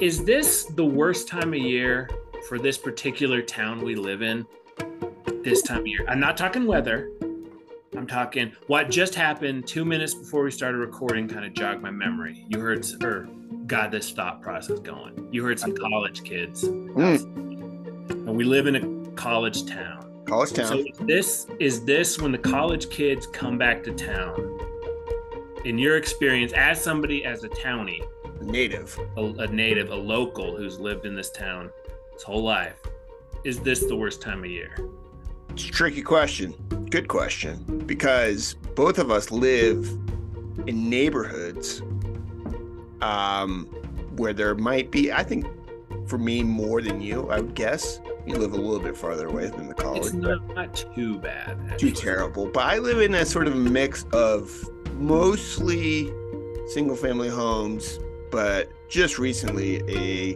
is this the worst time of year for this particular town we live in? This time of year. I'm not talking weather. I'm talking what just happened two minutes before we started recording kind of jogged my memory. You heard or er, got this thought process going. You heard some college kids. Mm. And we live in a college town. College So town. is this is this when the college kids come back to town? In your experience, as somebody as a townie, Native. a, a native, a local who's lived in this town his whole life, is this the worst time of year? It's a tricky question. Good question. Because both of us live in neighborhoods um, where there might be, I think for me, more than you, I would guess. You live a little bit farther away than the college. It's not, not too bad. too terrible. But I live in a sort of mix of mostly single family homes, but just recently a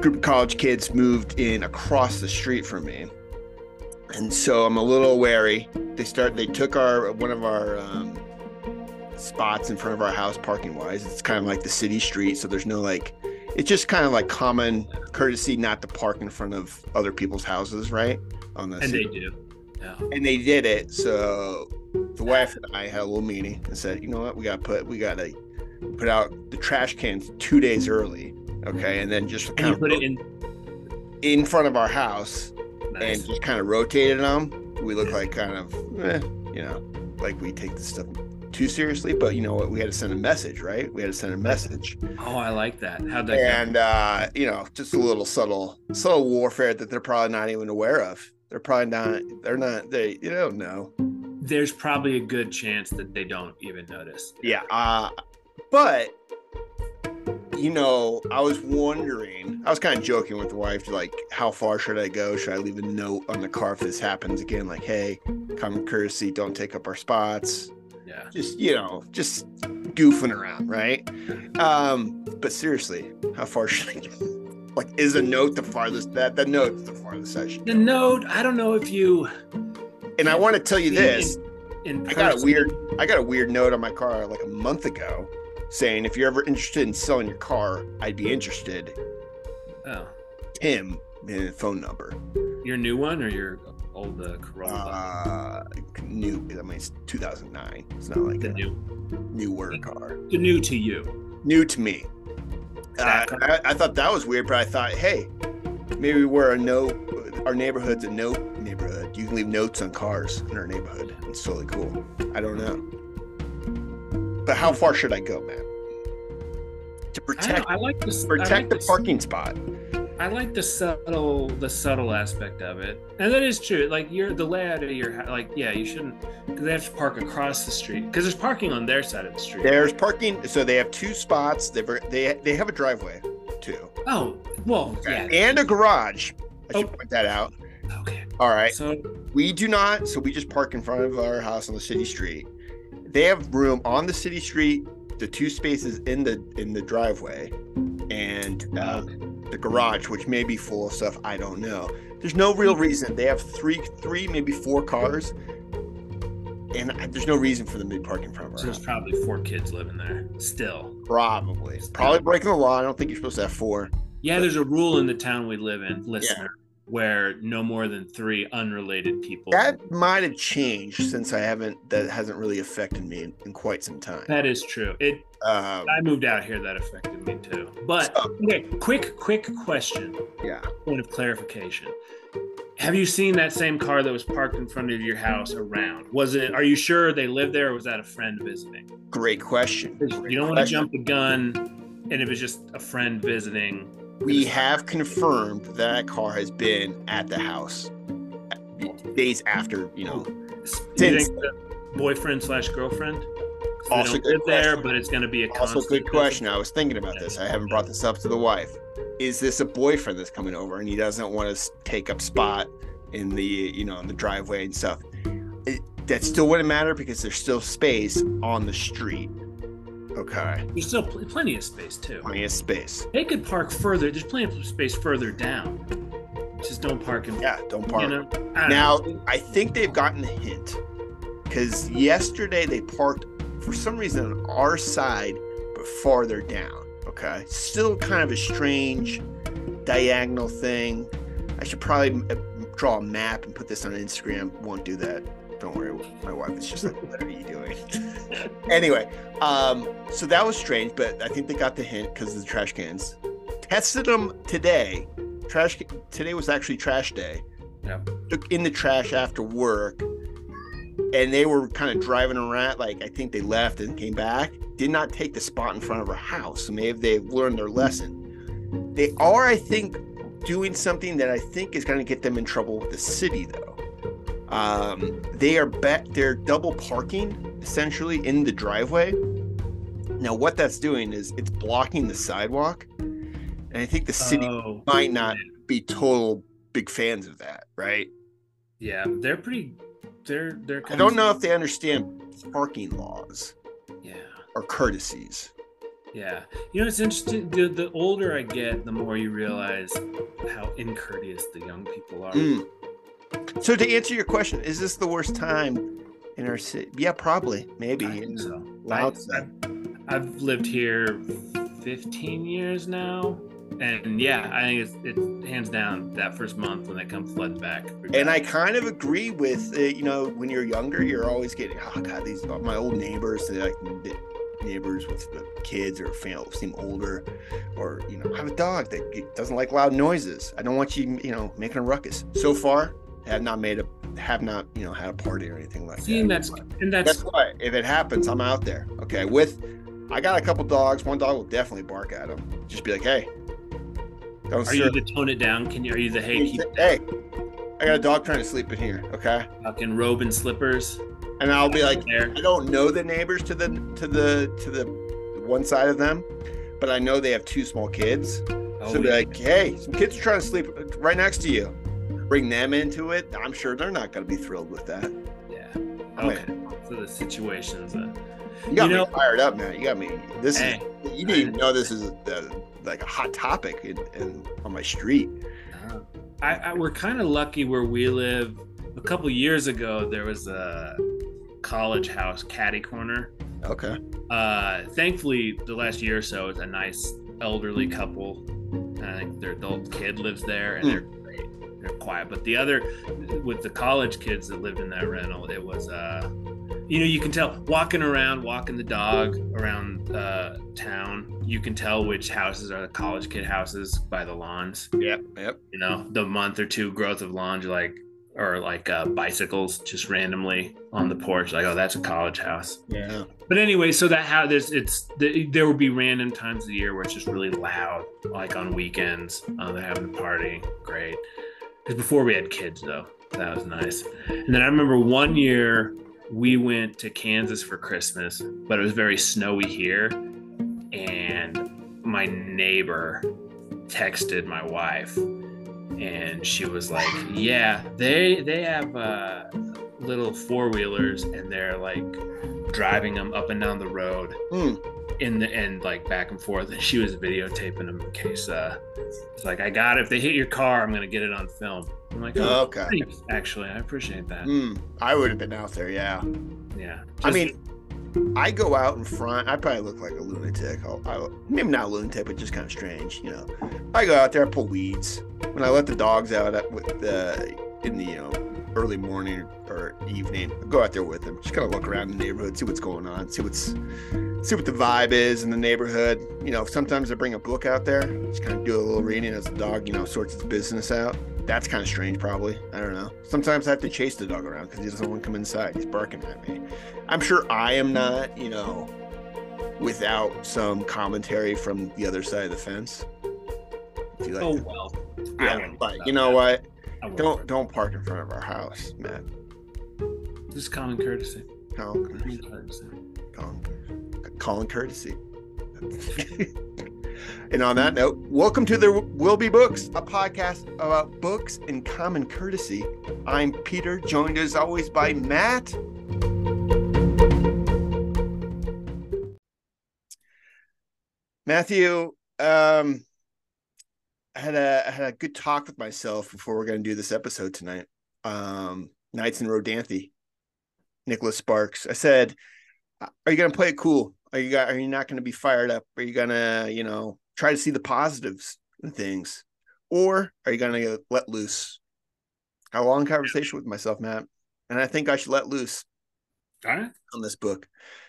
group of college kids moved in across the street from me. And so I'm a little wary. They start they took our one of our um, spots in front of our house parking wise. It's kind of like the city street, so there's no like it's just kind of like common courtesy not to park in front of other people's houses, right? On the And city they do. Yeah. and they did it. So the wife and I had a little meeting and said, you know what, we got to put we got to put out the trash cans two days early, okay, and then just kind of put it in. in front of our house Nice. and just kind of rotated them. We look like kind of, eh, you know, like we take this stuff too seriously. But you know what, we had to send a message, right? We had to send a message, Oh, I like that. How'd that go? and uh, you know, just a little subtle, subtle warfare that they're probably not even aware of. They're probably not. They're not. They. You don't know. There's probably a good chance that they don't even notice. Yeah. Uh, but you know, I was wondering. I was kind of joking with the wife, like, how far should I go? Should I leave a note on the car if this happens again? Like, hey, come courtesy, don't take up our spots. Yeah. Just you know, just goofing around, right? Um, but seriously, how far should I go? Like, is a note the farthest? That the note's the farthest I should. The note, I don't know if you. And I want to tell you this. In I got a weird I got a weird note on my car like a month ago saying if you're ever interested in selling your car, I'd be interested. Oh, Tim and a phone number. your new one or your old uh, Corolla? Uh new I mean it's 2009. It's not like the a new, newer car. the new to you. New to me. Uh, I, I thought that was weird, but I thought, hey, maybe we're a no. our neighborhood's a note neighborhood. You can leave notes on cars in our neighborhood. It's totally cool. I don't know. But how far should I go, man? To I, protect know, I like this. protect the parking spot. I like the subtle, the subtle aspect of it, and that is true. Like you're the layout of your house. Like yeah, you shouldn't because they have to park across the street because there's parking on their side of the street. There's parking, so they have two spots. They've they they have a driveway too, Oh well, yeah. and a garage. I should Oh. point that out. Okay. All right, So we do not. So we just park in front of our house on the city street. They have room on the city street, the two spaces in the in the driveway, and uh, the garage, which may be full of stuff. I don't know. There's no real reason. They have three, three, maybe four cars, and I- there's no reason for them to be parking in front of our so there's house. probably four kids living there still. Probably, probably breaking the law. I don't think you're supposed to have four. Yeah, there's a rule in the town we live in, listener, where no more than three unrelated people. That might have changed since I haven't. That hasn't really affected me in, in quite some time. that is true. It. Um, I moved out here. That affected me too. But So- okay, quick, quick question. yeah. Point of clarification. Have you seen that same car that was parked in front of your house around? Was it? Are you sure they lived there, or was that a friend visiting? Great question. You don't want to jump the gun, and if it's just a friend visiting, We have confirmed that car has been at the house days after, you know. do you think the boyfriend slash girlfriend? Also good live there, question. but it's going to be a Also, constant good question. I was thinking about this. I haven't brought this up to the wife. Is this a boyfriend that's coming over and he doesn't want to take up spot in the, you know, in the driveway and stuff? It, that still wouldn't matter because there's still space on the street. Okay. There's still pl- plenty of space too. Plenty of space. They could park further. There's plenty of space further down. Just don't park in. Yeah, don't park. You know. I don't Now, know. I think they've gotten a hint because yesterday they parked for some reason on our side, but farther down. Okay. Still kind of a strange diagonal thing. I should probably draw a map and put this on Instagram. Won't do that. Don't worry. My wife is just like, what are you doing? anyway, um, so that was strange, but I think they got the hint because of the trash cans. Tested them today. Trash today was actually trash day. Yep. Took in the trash after work, and they were kind of driving around. Like I think they left and came back. Did not take the spot in front of our house. So maybe they've learned their lesson. They are, I think, doing something that I think is going to get them in trouble with the city, though. Um, they are back. They're double parking essentially in the driveway. Now, what that's doing is it's blocking the sidewalk, and I think the city Oh, might not be total big fans of that, right? Yeah, they're pretty. They're they're. I don't know if they understand parking laws Yeah, or courtesies. yeah. You know, it's interesting. The, the older I get, the more you realize how incourteous the young people are. Mm. So to answer your question, is this the worst time in our city? Yeah, probably, maybe. I think so. Loud I. I've lived here 15 years now, and yeah, I think it's, it's hands down that first month when they come flooding back. And I kind of agree with uh, you know when you're younger, you're always getting oh god these my old neighbors they like neighbors with the kids or family seem older, or you know I have a dog that doesn't like loud noises. I don't want you you know making a ruckus. So far, have not made a have not you know had a party or anything like See, that. and that's and that's Guess what? If it happens, I'm out there. Okay, with I got a couple dogs. One dog will definitely bark at him. Just be like, hey, don't Are you serve- the tone it down? Can you? Are you the hey, keep hey, I got a dog trying to sleep in here. Okay, fucking robe and slippers and I'll be like, there? I don't know the neighbors to the to the to the one side of them, but I know they have two small kids. Oh, so be like, hey, some kids are trying to sleep right next to you. Bring them into it. I'm sure they're not going to be thrilled with that. yeah. Okay. So the situations. Uh, You got You me know- fired up, man. You got me. This hey, is you didn't even know this is uh like a hot topic in, in on my street. uh, I, I we're kind of lucky where we live. A couple years ago, there was a college house caddy corner. Okay. Uh, thankfully, the last year or so, it's a nice elderly couple. I think their adult kid lives there, and Hmm. they're. They're quiet. But the other, with the college kids that lived in that rental, it was, uh, you know, you can tell walking around, walking the dog around uh, town. You can tell which houses are the college kid houses by the lawns. Yep. Yep. You know, the month or two growth of lawns, like, or like uh, bicycles just randomly on the porch. Like, oh, that's a college house. Yeah. But anyway, so that how there's it's the, there will be random times of the year where it's just really loud, like on weekends. Uh, they're having a party, great. Because before we had kids, though, that was nice. And then I remember one year we went to Kansas for Christmas, but it was very snowy here, and my neighbor texted my wife, and she was like, "Yeah, they they have uh, little four wheelers, and they're like." driving them up and down the road Hmm. In the end, like back and forth and she was videotaping them in case uh it's like i got it if they hit your car i'm gonna get it on film i'm like oh Okay. thanks actually i appreciate that Hmm. I would have been out there. Yeah. yeah I mean, I go out in front. I probably look like a lunatic. I'll, I, maybe not a lunatic, but just kind of strange. You know, I go out there, I pull weeds. When I let the dogs out at, with the in the you know early morning or evening, I go out there with them. Just kind of look around the neighborhood, see what's going on, see what's see what the vibe is in the neighborhood. You know, sometimes I bring a book out there, just kind of do a little reading as the dog, you know, sorts its business out. That's kind of strange, probably. I don't know. Sometimes I have to chase the dog around because he doesn't want to come inside. He's barking at me. I'm sure I am not, you know, without some commentary from the other side of the fence. If you like oh well yeah, you know that. what? Don't don't park in front of our house, man. just common courtesy Common courtesy. Colin, Colin courtesy. and on that note, welcome to There Will Be Books, a podcast about books and common courtesy. I'm Peter, joined as always by Matt. Matthew, um, I had a I had a good talk with myself before we're going to do this episode tonight. Um, Nights in Rodanthe, Nicholas Sparks. I said, "Are you going to play it cool? Are you got? Are you not going to be fired up? Are you gonna, you know, try to see the positives and things, or are you going to let loose? Had a long conversation with myself, Matt, and I think I should let loose right. on this book.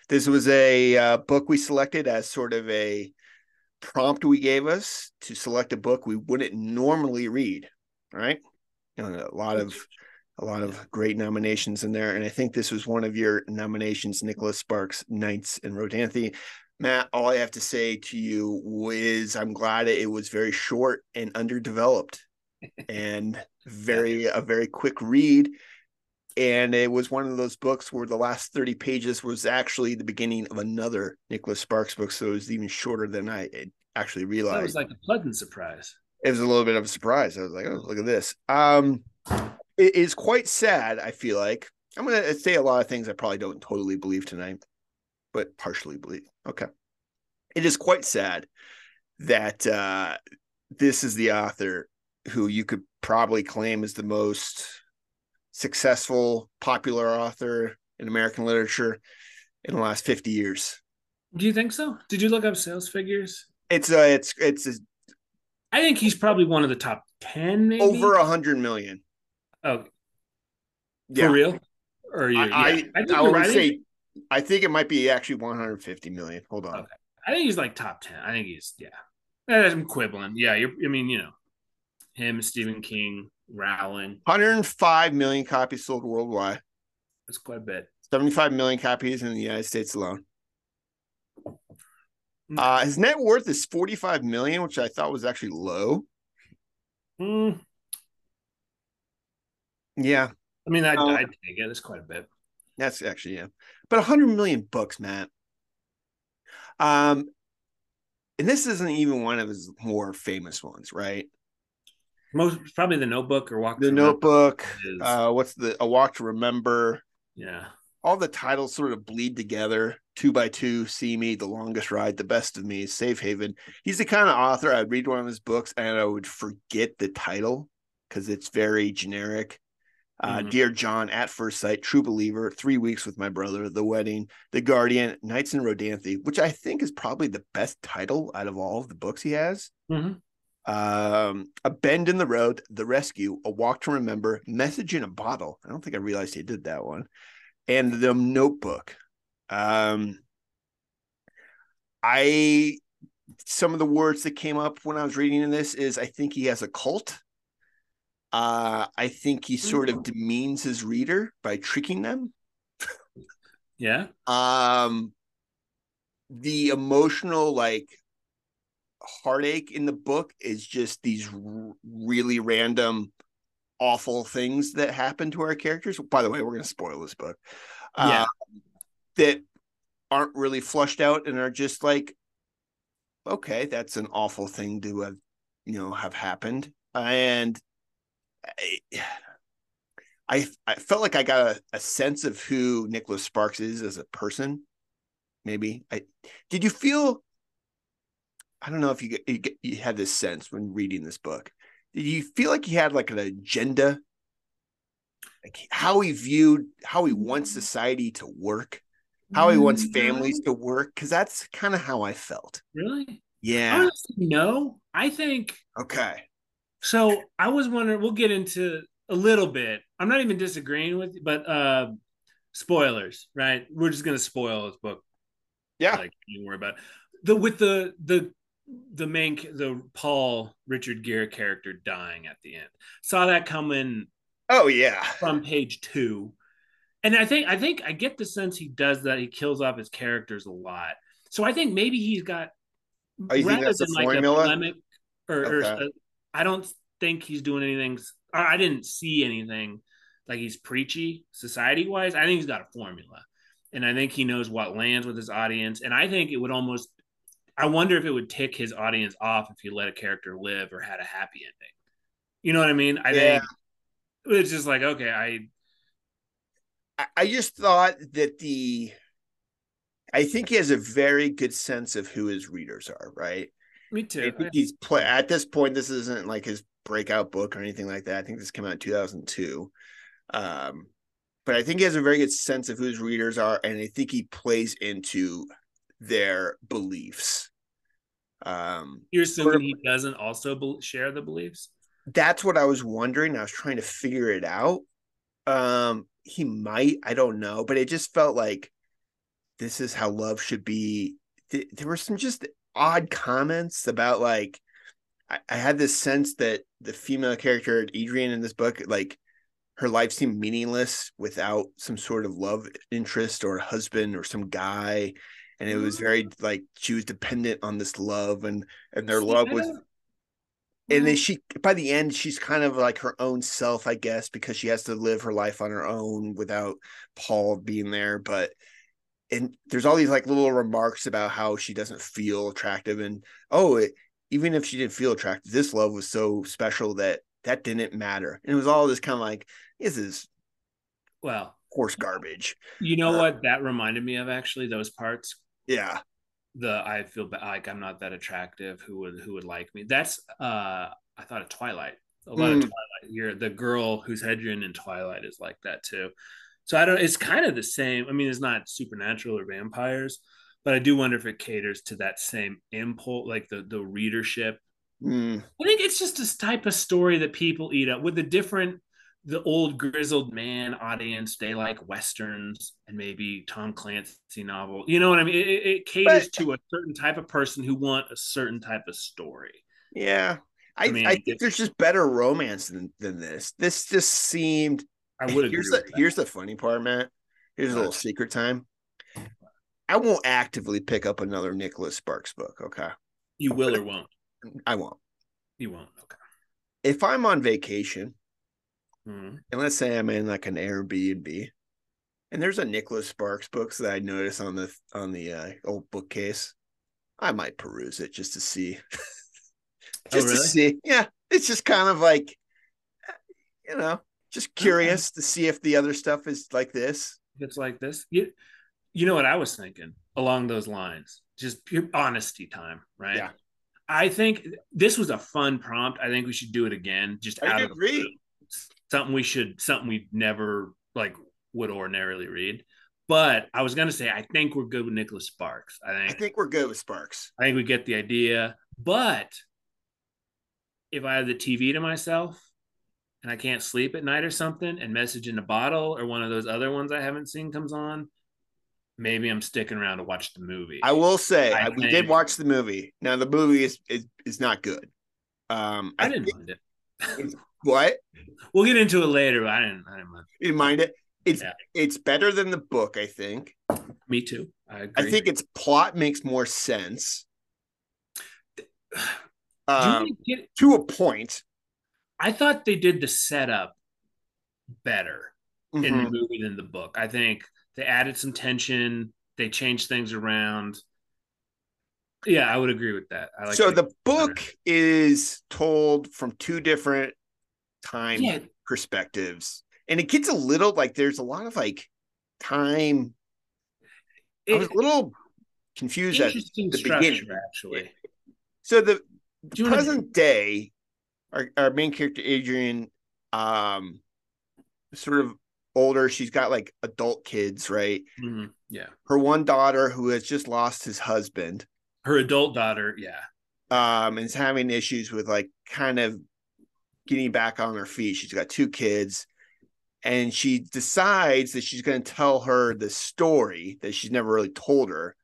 This was a uh, book we selected as sort of a prompt we gave us to select a book we wouldn't normally read. right? you know, a lot of a lot of great nominations in there, and I think this was one of your nominations, Nicholas Sparks, Nights in Rodanthe. Matt, all I have to say to you is I'm glad it was very short and underdeveloped, and very a very quick read and it was one of those books where the last 30 pages was actually the beginning of another Nicholas Sparks book so it was even shorter than I actually realized. That was like a pleasant surprise. It was a little bit of a surprise. I was like, "Oh, look at this." Um it is quite sad, I feel like. I'm going to say a lot of things I probably don't totally believe tonight, but partially believe. Okay. It is quite sad that uh this is the author who you could probably claim is the most successful, popular author in American literature in the last 50 years. Do you think so? Did you look up sales figures? It's a, it's, it's a, I think he's probably one of the top 10, maybe. over a hundred million. Oh, Yeah. for real? Or you? I, yeah. I, I, think I would right. Say, I think it might be actually 150 million. Hold on. Okay. I think he's like top 10. I think he's, yeah. I'm quibbling. Yeah. You're, I mean, you know, him, Stephen King, Rowling. 105 million copies sold worldwide, That's quite a bit. 75 million copies in the United States alone. Mm. Uh, his net worth is 45 million, which I thought was actually low. Mm, Yeah, I mean, I, Uh, I'd take it. That's quite a bit. That's actually yeah, but 100 million books, Matt. Um, and this isn't even one of his more famous ones, right? Most probably the Notebook or Walk. The Notebook. Uh, what's the A Walk to Remember? yeah. All the titles sort of bleed together. Two by two, See Me, The Longest Ride, The Best of Me, Safe Haven. He's the kind of author I'd read one of his books and I would forget the title because it's very generic. Uh, Mhm. Dear John, At First Sight, True Believer, Three Weeks with My Brother, The Wedding, The Guardian, Nights in Rodanthe, which I think is probably the best title out of all of the books he has. Mhm. Um, A Bend in the Road, The Rescue, A Walk to Remember, Message in a Bottle. I don't think I realized he did that one. And The Notebook. Um, I some of the words that came up when I was reading in this is I think he has a cult. Uh, I think he sort of demeans his reader by tricking them. Yeah. Um, the emotional like heartache in the book is just these r- really random, awful things that happen to our characters. By the way, we're going to spoil this book. Yeah. Uh, that aren't really flushed out and are just like, okay, that's an awful thing to have, you know, have happened. And I, I, I felt like I got a, a sense of who Nicholas Sparks is as a person. Maybe I did. You feel? I don't know if you you, you had this sense when reading this book. Did you feel like he had like an agenda? Like how he viewed, how he wants society to work, how he wants families to work, because that's kind of how I felt. Really? Yeah. Honestly, no. I think Okay. so. I was wondering. We'll get into a little bit. I'm not even disagreeing with you, but uh spoilers, right? We're just gonna spoil this book. Yeah. Like you worry about it. the with the the the main the Paul Richard Gere character dying at the end. Saw that coming Oh yeah. from page two. And I think I think I get the sense he does that. He kills off his characters a lot. So I think maybe he's got Oh, you think that's a formula? polemic or, or Okay. uh, I don't think he's doing anything. Or I didn't see anything like he's preachy society wise. I think he's got a formula, and I think he knows what lands with his audience. And I think it would almost. I wonder if it would tick his audience off if he let a character live or had a happy ending. You know what I mean? I Yeah. think it's just like okay, I I, I just thought that the I think he has a very good sense of who his readers are, right? me too. I think he's play at this point. This isn't like his breakout book or anything like that. I think this came out in 2002. Um, but I think he has a very good sense of who his readers are, and I think he plays into their beliefs. Um, You're assuming he doesn't also be- share the beliefs. That's what I was wondering. I was trying to figure it out. Um, he might, I don't know, but it just felt like this is how love should be. There were some just odd comments about like I, I had this sense that the female character Adrian in this book, like her life seemed meaningless without some sort of love interest or a husband or some guy and it was very like she was dependent on this love and and their love was and then she by the end she's kind of like her own self i guess because she has to live her life on her own without paul being there but and there's all these like little remarks about how she doesn't feel attractive and oh it, even if she didn't feel attractive this love was so special that that didn't matter. And it was all this kind of like this is well horse garbage. you know uh, what that reminded me of actually those parts yeah the I feel like I'm not that attractive. Who would who would like me? That's uh I thought of Twilight. A lot mm. of Twilight. You're the girl who's Hedron in Twilight is like that too. So I don't. It's kind of the same. I mean, it's not supernatural or vampires, but I do wonder if it caters to that same impulse, like the the readership. Mm. I think it's just this type of story that people eat up with a different the old grizzled man audience they like westerns and maybe tom clancy novel. You know what i mean? It, it caters but, to a certain type of person who want a certain type of story. Yeah. I, I, mean, I think there's just better romance than, than this. This just seemed i would here's the here's the funny part matt. Here's a little secret time. I won't actively pick up another nicholas sparks book okay? You will or won't? I won't. You won't okay. If i'm on vacation Mm-hmm. And let's say I'm in like an Airbnb, and there's a Nicholas Sparks books that I notice on the on the uh, old bookcase. I might peruse it just to see, oh, just oh, really? to see. Yeah, it's just kind of like, you know, just curious okay. to see if the other stuff is like this. It's like this, you, you know what I was thinking along those lines. Just pure honesty time, right? Yeah. I think this was a fun prompt. I think we should do it again. Just I out agree. Something we should something we never like would ordinarily read. But I was gonna say I think we're good with Nicholas Sparks. I think I think we're good with Sparks. I think we get the idea. But if I have the TV to myself and I can't sleep at night or something, and message in a bottle or one of those other ones I haven't seen comes on, maybe I'm sticking around to watch the movie. I will say I we did watch the movie. Now the movie is is, is not good. Um, I, I didn't mind it. What? We'll get into it later. I didn't. I didn't mind. You didn't mind it. It's yeah. it's better than the book. I think. Me too. I, I think its plot makes more sense. Um, get, to a point. I thought they did the setup better mm-hmm. in the Mm-hmm. movie than the book. I think they added some tension. They changed things around. Yeah, I would agree with that. Like so the book better. is told from two different time yeah. perspectives. And it gets a little like there's a lot of like time. It, I was a little confused at the beginning. Actually, so the present day, our, our main character Adrian, um, sort of older. She's got like adult kids, right? Mm-hmm. Yeah. Her one daughter who has just lost his husband. Her adult daughter, yeah. Um, is having issues with like kind of getting back on her feet. She's got two kids and she decides that she's going to tell her the story that she's never really told her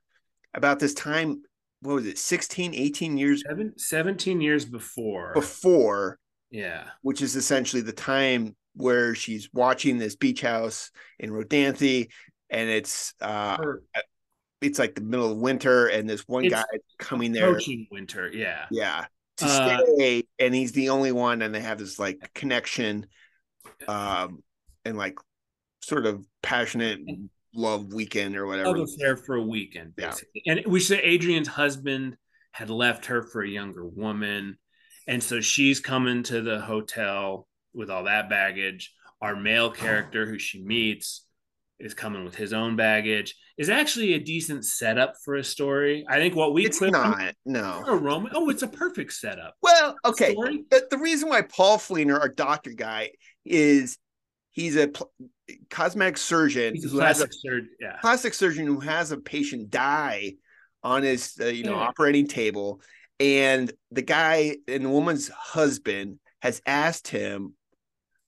about this time what was it 16 18 years Seven, 17 years before before yeah which is essentially the time where she's watching this beach house in rodanthe and it's uh her, it's like the middle of winter and this one guy coming there approaching winter yeah. Yeah to uh, stay and he's the only one and they have this like connection um and like sort of passionate love weekend or whatever. Love affair for a weekend basically. Yeah. and we say adrian's husband had left her for a younger woman and so she's coming to the hotel with all that baggage. Our male character who she meets is coming with his own baggage is actually a decent setup for a story. I think what we it's not no a Roman. Oh, it's a perfect setup. Well, okay. The, the, reason why Paul Fleener, our doctor guy, is he's a pl- cosmetic surgeon he's a plastic surgeon. Yeah, plastic surgeon who has a patient die on his uh, you know Yeah. operating table, and the guy and the woman's husband has asked him.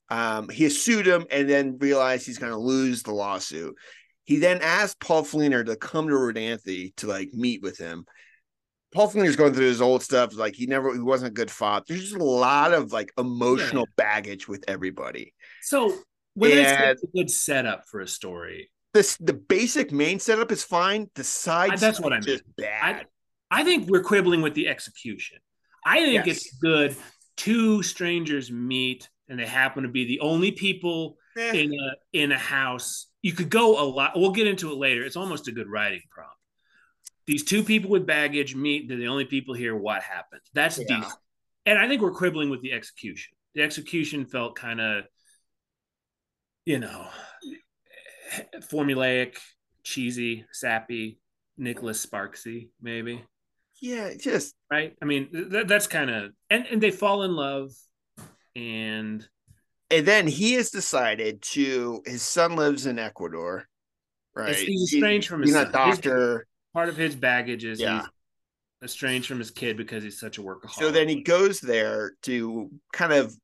Um, he has sued him and then realized he's going to lose the lawsuit. He then asked Paul Fleener to come to Rodanthe to like meet with him. Paul Fleener's going through his old stuff, like he never he wasn't a good father. There's just a lot of like emotional baggage with everybody. So when And- it's a good setup for a story, This the basic main setup is fine. The side I- that's what I is just bad. I think we're quibbling with the execution. I think Yes. it's good. Two strangers meet and they happen to be the only people Eh, in a in a house. You could go a lot. We'll get into it later. It's almost a good writing prompt. These two people with baggage meet. They're the only people here. What happens? That's Yeah. decent. And I think we're quibbling with the execution. The execution felt kind of, you know, formulaic, cheesy, sappy, Nicholas Sparksy, maybe. yeah, just Right? I mean, th- that's kind of and and they fall in love, and and then he has decided to his son lives in Ecuador. Right. he's He- estranged from his He's son. a doctor. part of his baggage is Yeah. he's estranged from his kid because he's such a workaholic. So then he goes there to kind of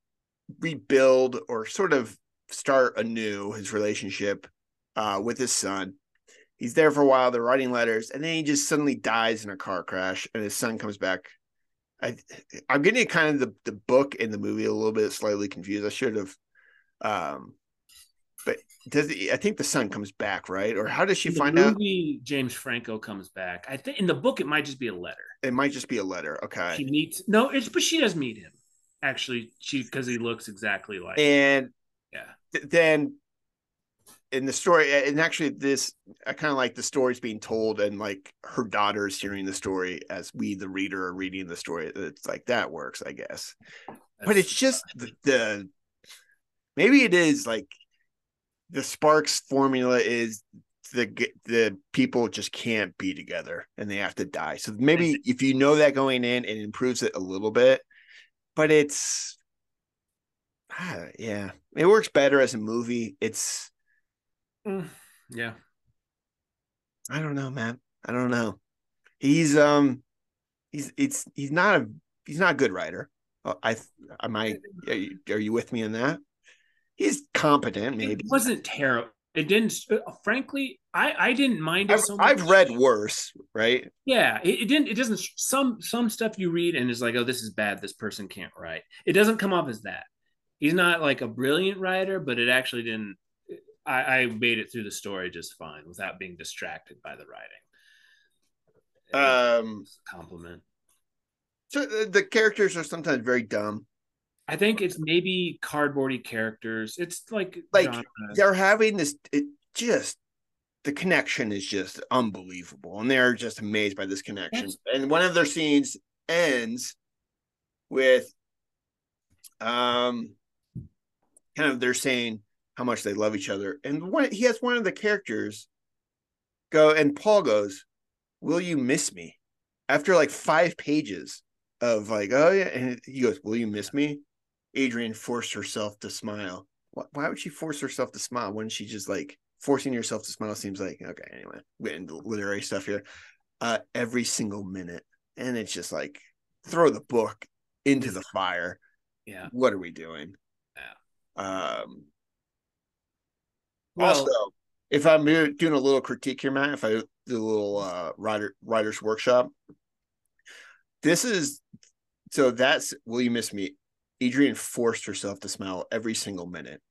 rebuild or sort of start anew his relationship uh, with his son. He's there for a while. They're writing letters, and then he just suddenly dies in a car crash, and his son comes back. I, I'm getting kind of the, the book and the movie a little bit slightly confused. I should have, um, but does he, I think the son comes back, right? Or how does she find out? James Franco comes back. I think in the book it might just be a letter. It might just be a letter. Okay, She meets no, it's but she does meet him actually. She because he looks exactly like and yeah. th- then in the story and actually this i kind of like the stories being told and like her daughter's hearing the story as we the reader are reading the story. It's like that works i guess. But it's just the, the maybe it is like the sparks formula is the the people just can't be together and they have to die. So maybe if you know that going in it improves it a little bit but it's ah, yeah. It works better as a movie. It's yeah. I don't know, man. I don't know. He's um, he's it's he's not a he's not a good writer. Uh, I am I are you, are you with me in that? He's competent, maybe. It wasn't terrible. It didn't. uh, Frankly, I I didn't mind it I've, so much. I've read worse, right? Yeah, it, it didn't. It doesn't. Some some stuff you read and is like, oh, this is bad. This person can't write. It doesn't come off as that. He's not like a brilliant writer, but it actually didn't. I, I made it through the story just fine without being distracted by the writing. Um, compliment. so the, the characters are sometimes very dumb. I think it's maybe cardboardy characters. It's like Like, genre. They're having this. It just the connection is just unbelievable, and they're just amazed by this connection. That's- And one of their scenes ends with, um, kind of they're saying how much they love each other, and one he has one of the characters go, and Paul goes, "Will you miss me?" After like five pages of like, oh yeah, and he goes, "Will you miss me?" Adrian forced herself to smile. Why, why would she force herself to smile? Wouldn't she just like forcing yourself to smile? Seems like okay. Anyway, we're into literary stuff here. Uh, every single minute, and it's just like throw the book into the fire. yeah. What are we doing? Yeah. Um. Well, also, if I'm doing a little critique here, Matt, if I do a little uh, writer writers workshop, this is so that's will you miss me? Adrian forced herself to smile every single minute.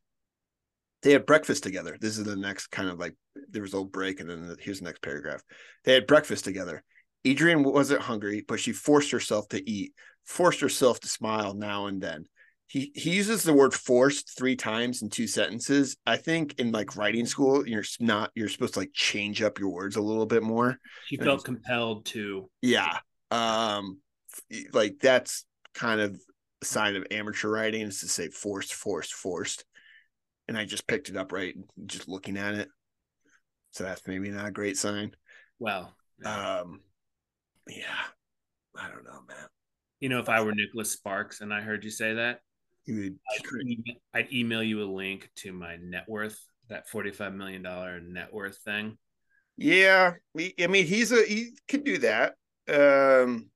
They had breakfast together. This is the next kind of like there was a little break, and then here's the next paragraph. They had breakfast together. Adrian wasn't hungry, but she forced herself to eat, forced herself to smile now and then he he uses the word forced three times in two sentences. I think in like writing school, you're not you're supposed to like change up your words a little bit more. He felt compelled to. Yeah. Um like that's kind of a sign of amateur writing is to say forced, forced, forced. And I just picked it up right just looking at it. So that's maybe not a great sign. Well, yeah. Um yeah. I don't know, man. you know, if I were Nicholas Sparks and I heard you say that, You would I'd email, you a link to my net worth, that $45 million net worth thing. Yeah, I mean he's a he can do that. Um,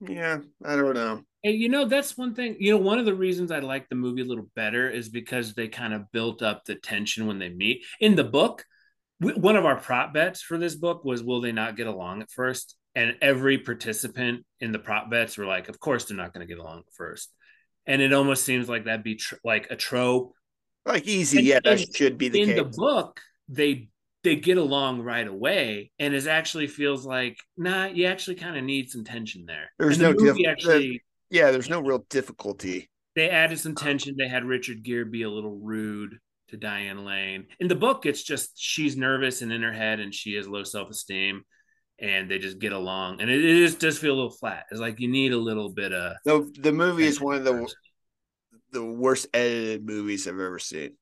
yeah, I don't know. And you know, that's one thing. You know, one of the reasons I like the movie a little better is because they kind of built up the tension when they meet. In the book, one of our prop bets for this book was will they not get along at first? And every participant in the prop bets were like, of course they're not going to get along first. And it almost seems like that'd be tr- like a trope. Like easy, and, yeah, that should be the case. in case. the book. They they get along right away, and it actually feels like nah, you actually kind of need some tension there. There's and no the movie actually. The, yeah, there's no real difficulty. They added some tension. They had Richard Gere be a little rude to Diane Lane. In the book, it's just she's nervous and in her head, and she has low self esteem, and they just get along. And it, it is, does feel a little flat. It's like you need a little bit of. No, the movie is one of the the worst edited movies I've ever seen.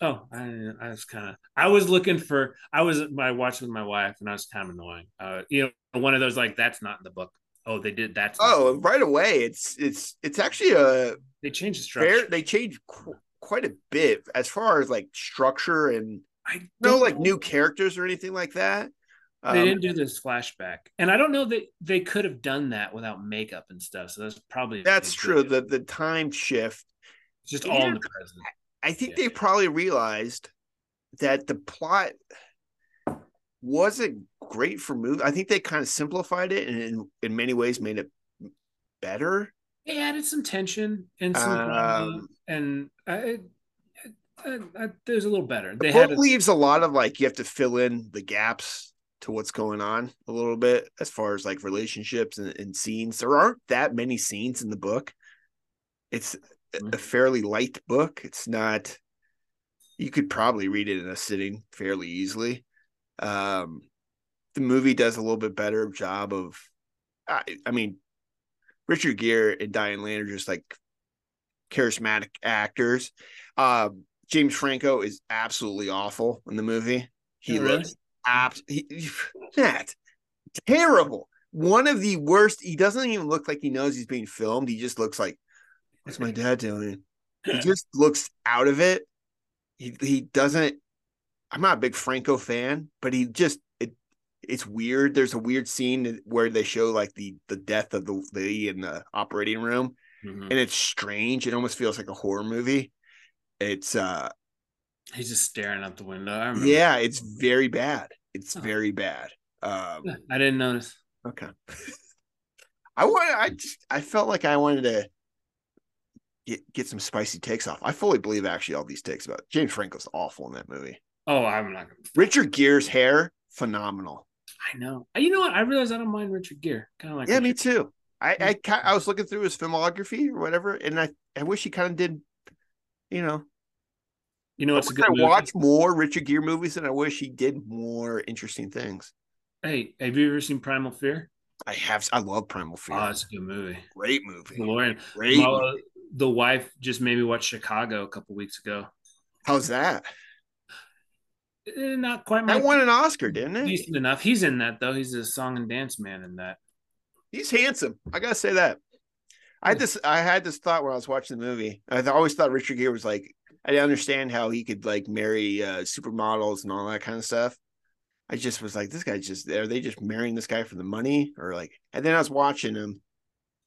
Oh, I, I was kind of. I was looking for. I was. I watched with my wife, and I was kind of annoying. Uh, you know, one of those like that's not in the book. Oh, they did that. Oh, right away. It's it's it's actually a. They changed the structure. Fair, they changed qu- quite a bit as far as like structure and I no like new characters or anything like that. They um, didn't do this flashback, and I don't know that they could have done that without makeup and stuff. So that's probably that's true. The the time shift, it's just all in the present. I think yeah. they probably realized that the plot wasn't great for movie. I think they kind of simplified it and in, in many ways made it better. They added some tension and some um, and I, I, I, there's a little better. They the had a, leaves a lot of like you have to fill in the gaps to what's going on a little bit as far as like relationships and, and scenes. There aren't that many scenes in the book. It's mm-hmm. a fairly light book. It's not. You could probably read it in a sitting fairly easily. Um, the movie does a little bit better job of. I, I mean, Richard Gere and Diane Lane are just like charismatic actors. Um, James Franco is absolutely awful in the movie. He oh, really? looks abs- he, that terrible. One of the worst. He doesn't even look like he knows he's being filmed. He just looks like, what's my dad doing? He just looks out of it. He he doesn't. I'm not a big Franco fan, but he just it it's weird. There's a weird scene where they show like the the death of the lady in the operating room, mm-hmm. and it's strange. It almost feels like a horror movie. It's uh he's just staring out the window. Yeah, it's very bad. It's oh. very bad. Um I didn't notice. Okay. I wanted I just I felt like I wanted to get get some spicy takes off. I fully believe actually all these takes about James Franco's awful in that movie. Oh, I'm not gonna Richard Gere's hair, phenomenal. I know. You know what? I realize I don't mind Richard Gere. Kind of like Yeah, Richard. me too. I, I I was looking through his filmography or whatever, and I, I wish he kind of did you know. You know, it's a good. I movie. watch more Richard Gere movies, and I wish he did more interesting things. Hey, have you ever seen Primal Fear? I have. I love Primal Fear. Oh, it's a good movie. Great movie. Lauren, Great. movie. the wife just made me watch Chicago a couple weeks ago. How's that? Eh, not quite. My, that won an Oscar, didn't it? Decent enough. He's in that though. He's a song and dance man in that. He's handsome. I gotta say that. I had this I had this thought when I was watching the movie. I always thought Richard Gere was like I didn't understand how he could like marry uh, supermodels and all that kind of stuff. I just was like, this guy's just are they just marrying this guy for the money or like? And then I was watching him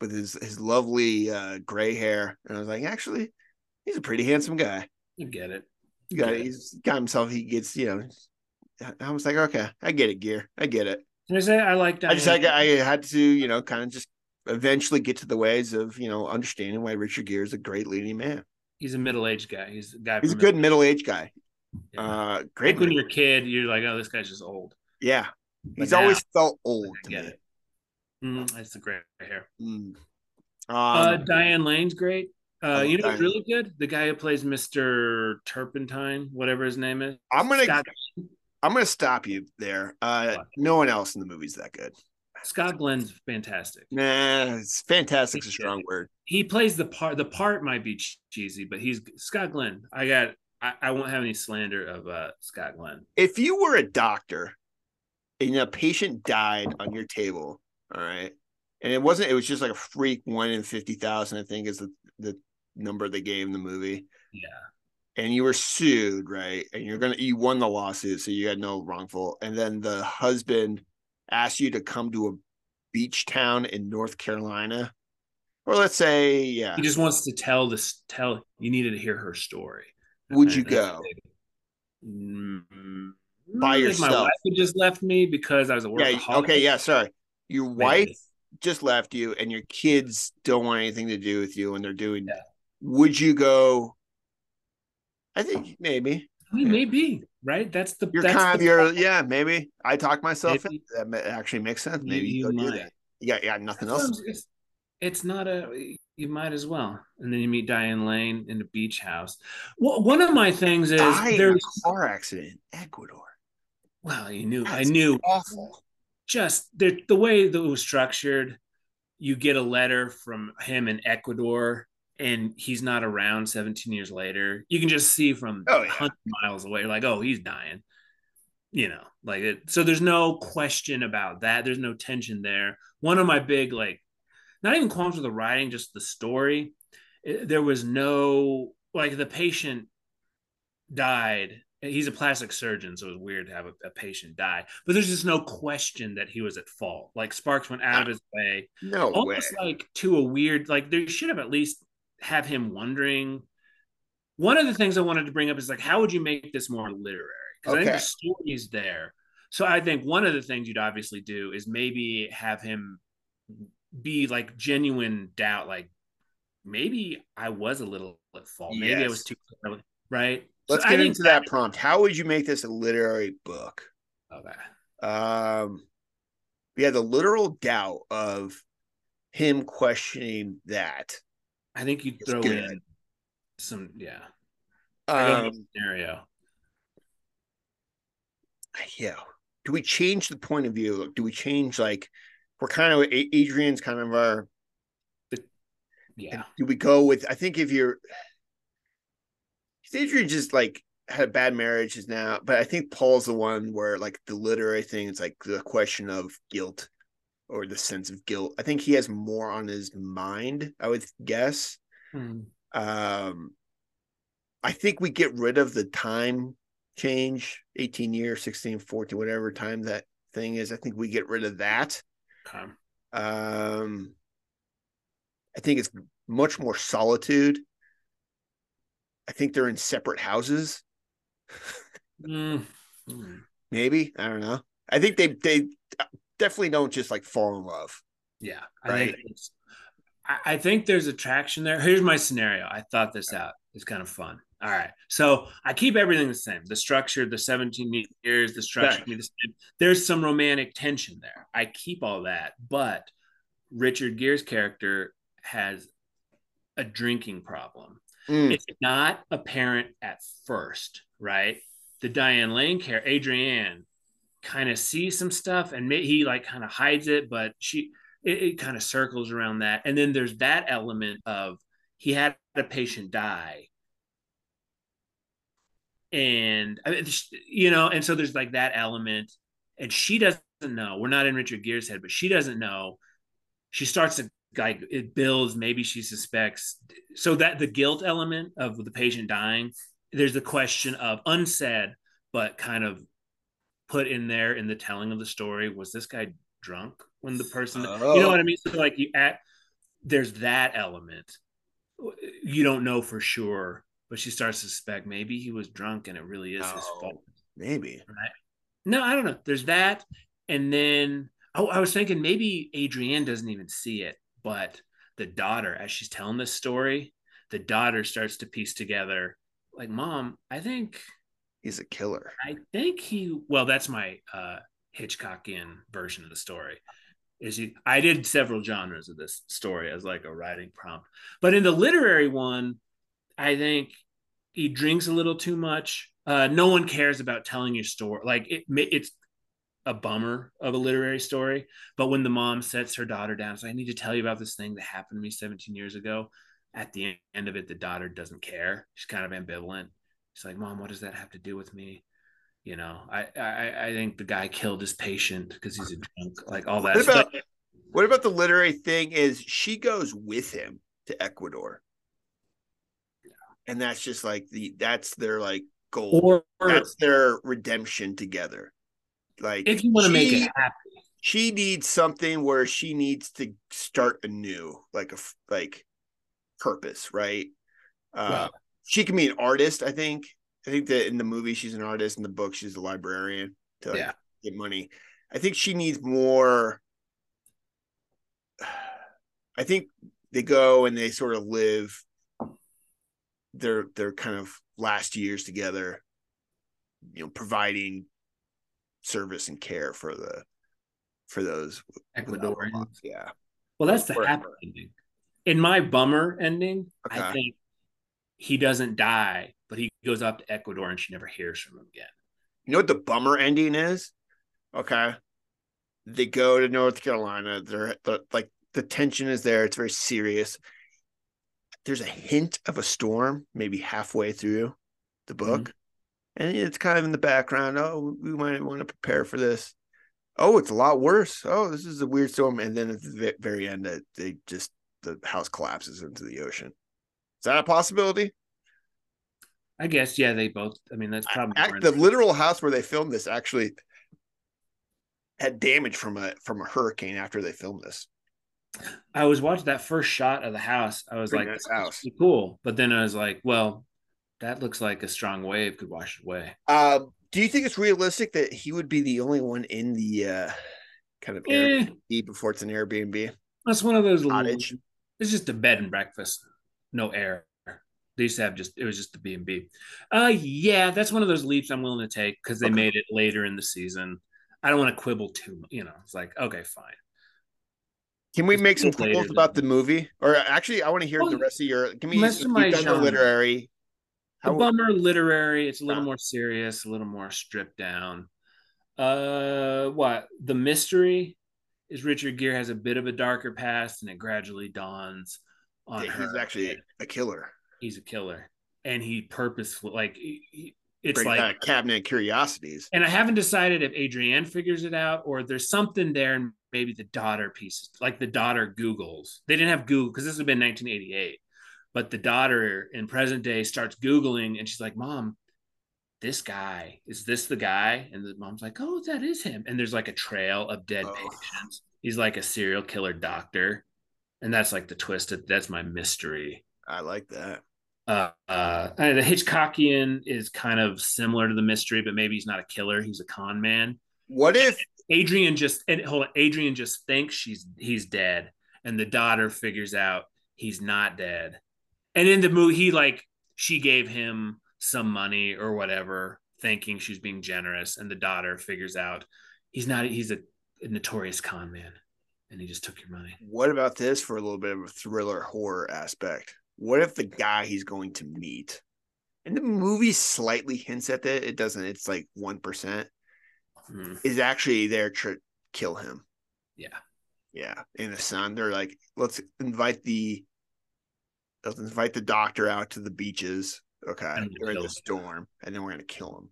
with his his lovely uh, gray hair, and I was like, actually, he's a pretty handsome guy. You get it. You got it. he's got himself. He gets you know. I was like, okay, I get it, Gere. I get it. I say I like that. I just I, I had to you know kind of just eventually get to the ways of you know understanding why Richard Gere is a great leading man. He's a middle aged guy. He's a guy. He's a good middle aged guy. Yeah. Uh, great. Like when you're a kid, you're like, oh, this guy's just old. Yeah, but he's now, always felt old. I get it. Mm, that's the great hair. Mm. Um, uh, Diane Lane's great. Uh, you know, what's really good. The guy who plays Mister Turpentine, whatever his name is. I'm gonna. Scott. I'm gonna stop you there. Uh, no one else in the movie's that good. Scott Glenn's fantastic. Nah, it's fantastic. a strong word. He plays the part. The part might be cheesy, but he's Scott Glenn. I got. I, I won't have any slander of uh, Scott Glenn. If you were a doctor and a patient died on your table, all right, and it wasn't. It was just like a freak one in fifty thousand. I think is the the number they gave in the movie. Yeah. and you were sued, right? And you're gonna you won the lawsuit, so you had no wrongful. And then the husband asked you to come to a beach town in North Carolina, or let's say, yeah, He just wants to tell this. Tell you needed to hear her story. would you go? Mm, By yourself. My wife had just left me because I was a Yeah. Okay. Yeah. Sorry. Your Maybe. wife just left you, and your kids don't want anything to do with you, and they're doing. Yeah. Would you go? I think maybe I mean, maybe right. That's the. you're that's kind of your yeah. Maybe I talk myself. Maybe. That actually makes sense. Maybe you, you do that. Yeah. Yeah. Nothing else. It's, it's not a. You might as well, and then you meet Diane Lane in the beach house. Well, one of my things is in a there's. car accident in Ecuador. Well, you knew. I knew. Awful. just the, the way that it was structured, you get a letter from him in Ecuador and he's not around 17 years later. You can just see from Oh, yeah. 100 miles away, like, oh, he's dying. You know, like it. So there's no question about that. There's no tension there. One of my big, like, not even qualms with the writing, just the story. It- there was no, like, the patient died. He's a plastic surgeon, so it's weird to have a, a patient die. But there's just no question that he was at fault. Like Sparks went out ah, of his way, No way. almost like to a weird. Like there should have at least have him wondering. One of the things I wanted to bring up is like, how would you make this more literary? Because I think the story is there. So I think one of the things you'd obviously do is maybe have him be like genuine doubt, like maybe I was a little at fault. Maybe I was too right. Let's So get into that prompt. How would you make this a literary book? Okay. Um, yeah, the literal doubt of him questioning that. I think you'd throw in some, yeah. Um, scenario. yeah. Do we change the point of view? Do we change like we're kind of Adrienne's kind of our Yeah. do we go with I think if you're Adrienne just like had a bad marriage is now, but I think Paul's the one where like the literary thing is like the question of guilt or the sense of guilt. I think he has more on his mind, I would guess. Hmm. Um I think we get rid of the time change, 18 years, 16, 14, whatever time that thing is. I think we get rid of that. Okay. Um, I think it's much more solitude. I think they're in separate houses. Mm. Mm. Maybe I don't know. I think they they definitely don't just like fall in love. Yeah. I Right. think it's, I, I think there's attraction there. Here's my scenario. I thought this out. It's kind of fun. All right. So I keep everything the same. The structure, the 17 years, the structure, Right. the there's some romantic tension there. I keep all that, but Richard Gere's character has a drinking problem. Mm, it's not apparent at first, right? The Diane Lane care, Adrienne, kind of sees some stuff and he like kind of hides it, but she it, it kind of circles around that. And then there's that element of he had a patient die. And you know, and so there's like that element, and she doesn't know. We're not in Richard Gere's head, but she doesn't know. She starts to like it builds. Maybe she suspects. So that the guilt element of the patient dying, there's the question of unsaid, but kind of put in there in the telling of the story. Was this guy drunk when the person? You know Oh. what I mean? So like you at there's that element. You don't know for sure, but she starts to suspect maybe he was drunk and it really is his Oh. fault. maybe. Right? No, I don't know. There's that, and then oh, I was thinking maybe Adrienne doesn't even see it, but the daughter, as she's telling this story, the daughter starts to piece together, like, "Mom, I think, He's a killer. I think he." Well, that's my uh, Hitchcockian version of the story. Is he? I did several genres of this story as like a writing prompt, but in the literary one, I think he drinks a little too much. Uh, no one cares about telling your story. Like it, it's a bummer of a literary story. But when the mom sets her daughter down, so I need to tell you about this thing that happened to me 17 years ago. At the end of it, the daughter doesn't care. She's kind of ambivalent. She's like, "Mom, what does that have to do with me?" You know, I I, I think the guy killed his patient because he's a drunk. Like all that. What about stuff. what about the literary thing? Is she goes with him to Ecuador, and that's just like the that's their like goal. Or, that's their redemption together. Like if you want to make it happy. she needs something where she needs to start anew, like a like purpose, right? Uh, Right. She can be an artist. I think. I think that in the movie she's an artist. In the book she's a librarian to like, Yeah. get money. I think she needs more. I think they go and they sort of live their their kind of last years together, you know, providing service and care for the for those Ecuadorians. Yeah. Well, that's the happy ending. In my bummer ending, I think he doesn't die, but he goes up to Ecuador and she never hears from him again. You know what the bummer ending is? Okay. They go to North Carolina. They're the, like the tension is there. It's very serious. There's a hint of a storm, maybe halfway through the mm-hmm. book. And it's kind of in the background. Oh, we might want to prepare for this. Oh, it's a lot worse. Oh, this is a weird storm. And then at the very end, they just the house collapses into the ocean. Is that a possibility? I guess, yeah, they both. I mean, that's probably the literal house where they filmed this actually had damage from a from a hurricane after they filmed this. I was watching that first shot of the house. I was Pretty like, nice "This house." cool. But then I was like, well, that looks like a strong wave could wash it away. Uh, do you think it's realistic that he would be the only one in the uh, kind of Eh, Airbnb before it's an Airbnb that's one of those little. It's just a bed and breakfast, no air. They used to have just it was just the B and B. Uh, yeah, that's one of those leaps I'm willing to take because they Okay. made it later in the season. I don't want to quibble too much. You know, it's like okay, fine. Can we make some quibbles about the movie? Or actually, I want to hear Well, the rest of your. Give me. most of my done the literary. The bummer literary. It's a little Yeah. more serious, a little more stripped down. Uh, what the mystery is? Richard Gere has a bit of a darker past, and it gradually dawns on Yeah, her. he's actually a killer. he's a killer, and he purposefully like he- he- it's Bring like uh, cabinet curiosities. and I haven't decided if Adrienne figures it out or there's something there, and maybe the daughter pieces, like the daughter Googles. They didn't have Google because this would have been 1988, but the daughter in present day starts Googling, and she's like, "Mom, this guy is this the guy?" And the mom's like, "Oh, that is him." And there's like a trail of dead Oh. patients. He's like a serial killer doctor, and that's like the twist. That's my mystery I like that. uh, uh, the Hitchcockian is kind of similar to the mystery, but maybe he's not a killer. He's a con man. What if Adrienne just and hold on, Adrienne just thinks she's he's dead, and the daughter figures out he's not dead. And in the movie, he like she gave him some money or whatever, thinking she's being generous, and the daughter figures out he's not. He's a, a notorious con man, and he just took your money. What about this for a little bit of a thriller horror aspect? What if the guy he's going to meet, and the movie slightly hints at that, it doesn't, it's like 1%, Hmm. is actually there to kill him. Yeah. Yeah. In the sun, they're like, let's invite the, let's invite the doctor out to the beaches. Okay. During the him. storm, and then we're going to kill him.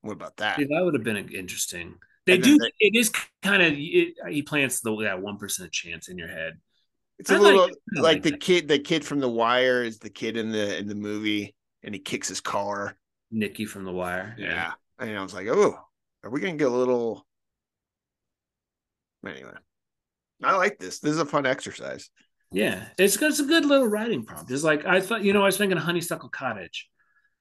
What about that? That would have been interesting. They do. they- it is kind of. He plants the that one percent chance in your head. It's a I like little it. I like, like the that. kid, the kid from The Wire is the kid in the in the movie, and he kicks his car. Nikki from The Wire. Yeah. And I was like, oh, are we gonna get a little anyway? I like this. This is a fun exercise. yeah. It's got some good little writing prompt. It's like I thought. You know, I was thinking of Honeysuckle Cottage,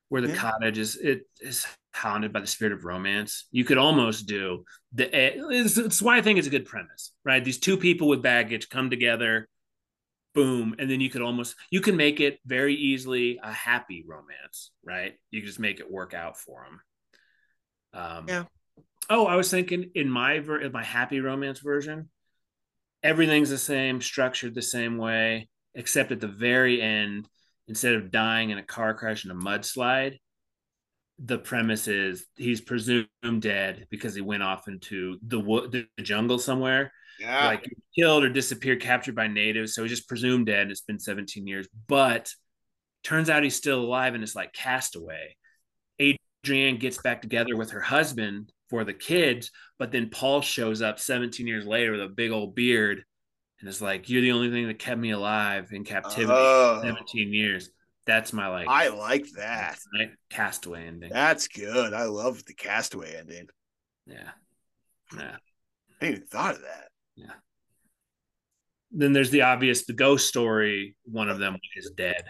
where the Yeah. cottage is it is haunted by the spirit of romance. You could almost do the. It's, it's why I think it's a good premise, right? These two people with baggage come together. Boom, and then you could almost you can make it very easily a happy romance, right? You just make it work out for them. Um, Yeah. Oh, I was thinking in my ver- in my happy romance version, everything's the same, structured the same way, except at the very end, instead of dying in a car crash in a mudslide, the premise is he's presumed dead because he went off into the wood, the jungle somewhere, Yeah. like killed or disappeared, captured by natives. So he's just presumed dead. It's been 17 years, but turns out he's still alive and it's like castaway. Adrienne gets back together with her husband for the kids, but then Paul shows up 17 years later with a big old beard and it's like, You're the only thing that kept me alive in captivity Oh. 17 years. That's my like. I like that. Castaway ending. That's good. I love the Castaway ending. Yeah. Yeah. I didn't even thought of that. Yeah. Then there's the obvious, the ghost story. One of them is dead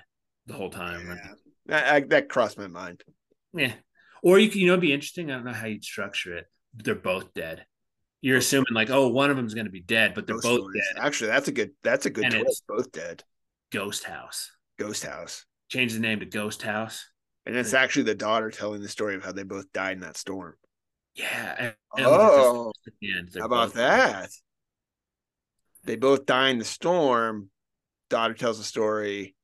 the whole time. Yeah. That, I, that crossed my mind. Yeah. Or you can, you know, it'd be interesting. I don't know how you'd structure it. They're both dead. You're assuming like, oh, one of them's going to be dead, but they're Ghost both stories. dead. Actually, that's a good. That's a good twist. Both dead. Ghost House. Ghost House, Change the name to Ghost House. and it's actually the daughter telling the story of how they both died in that storm. Yeah. and- and Oh, at the end, how about that? They both die in the storm. Daughter tells a story.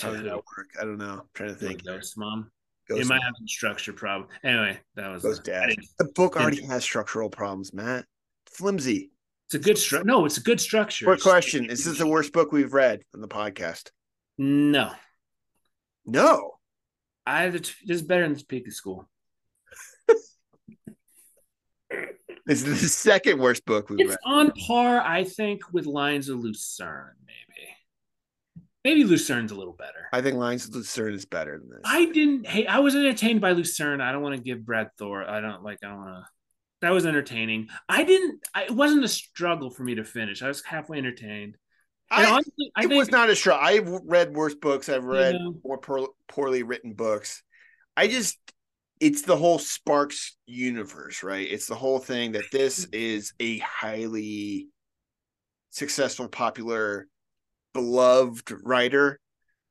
How To that work? I don't know. I'm trying to think. Ghost mom. Ghost, it might have some structure problem. Anyway, that was Ghost uh, I dad. The book already has structural problems, Matt. Flimsy. It's a good structure. No, it's a good structure. Quick question: Is this the worst book we've read on the podcast? No, No. I. This is better than Topeka School. This is the second worst book we've It's read. on par, I think, with Lions of Lucerne. Maybe, maybe Lucerne's a little better. I think Lions of Lucerne is better than this. I didn't. Hey, I was entertained by Lucerne. I don't want to give Brad Thor. I don't like. I don't want to. That was entertaining. I didn't. I, it wasn't a struggle for me to finish. I was halfway entertained. I- honestly, I it think was not a struggle. I've read worse books. I've read know. more poor, poorly written books. I just, it's the whole Sparks universe, right? It's the whole thing that this is a highly successful, popular, beloved writer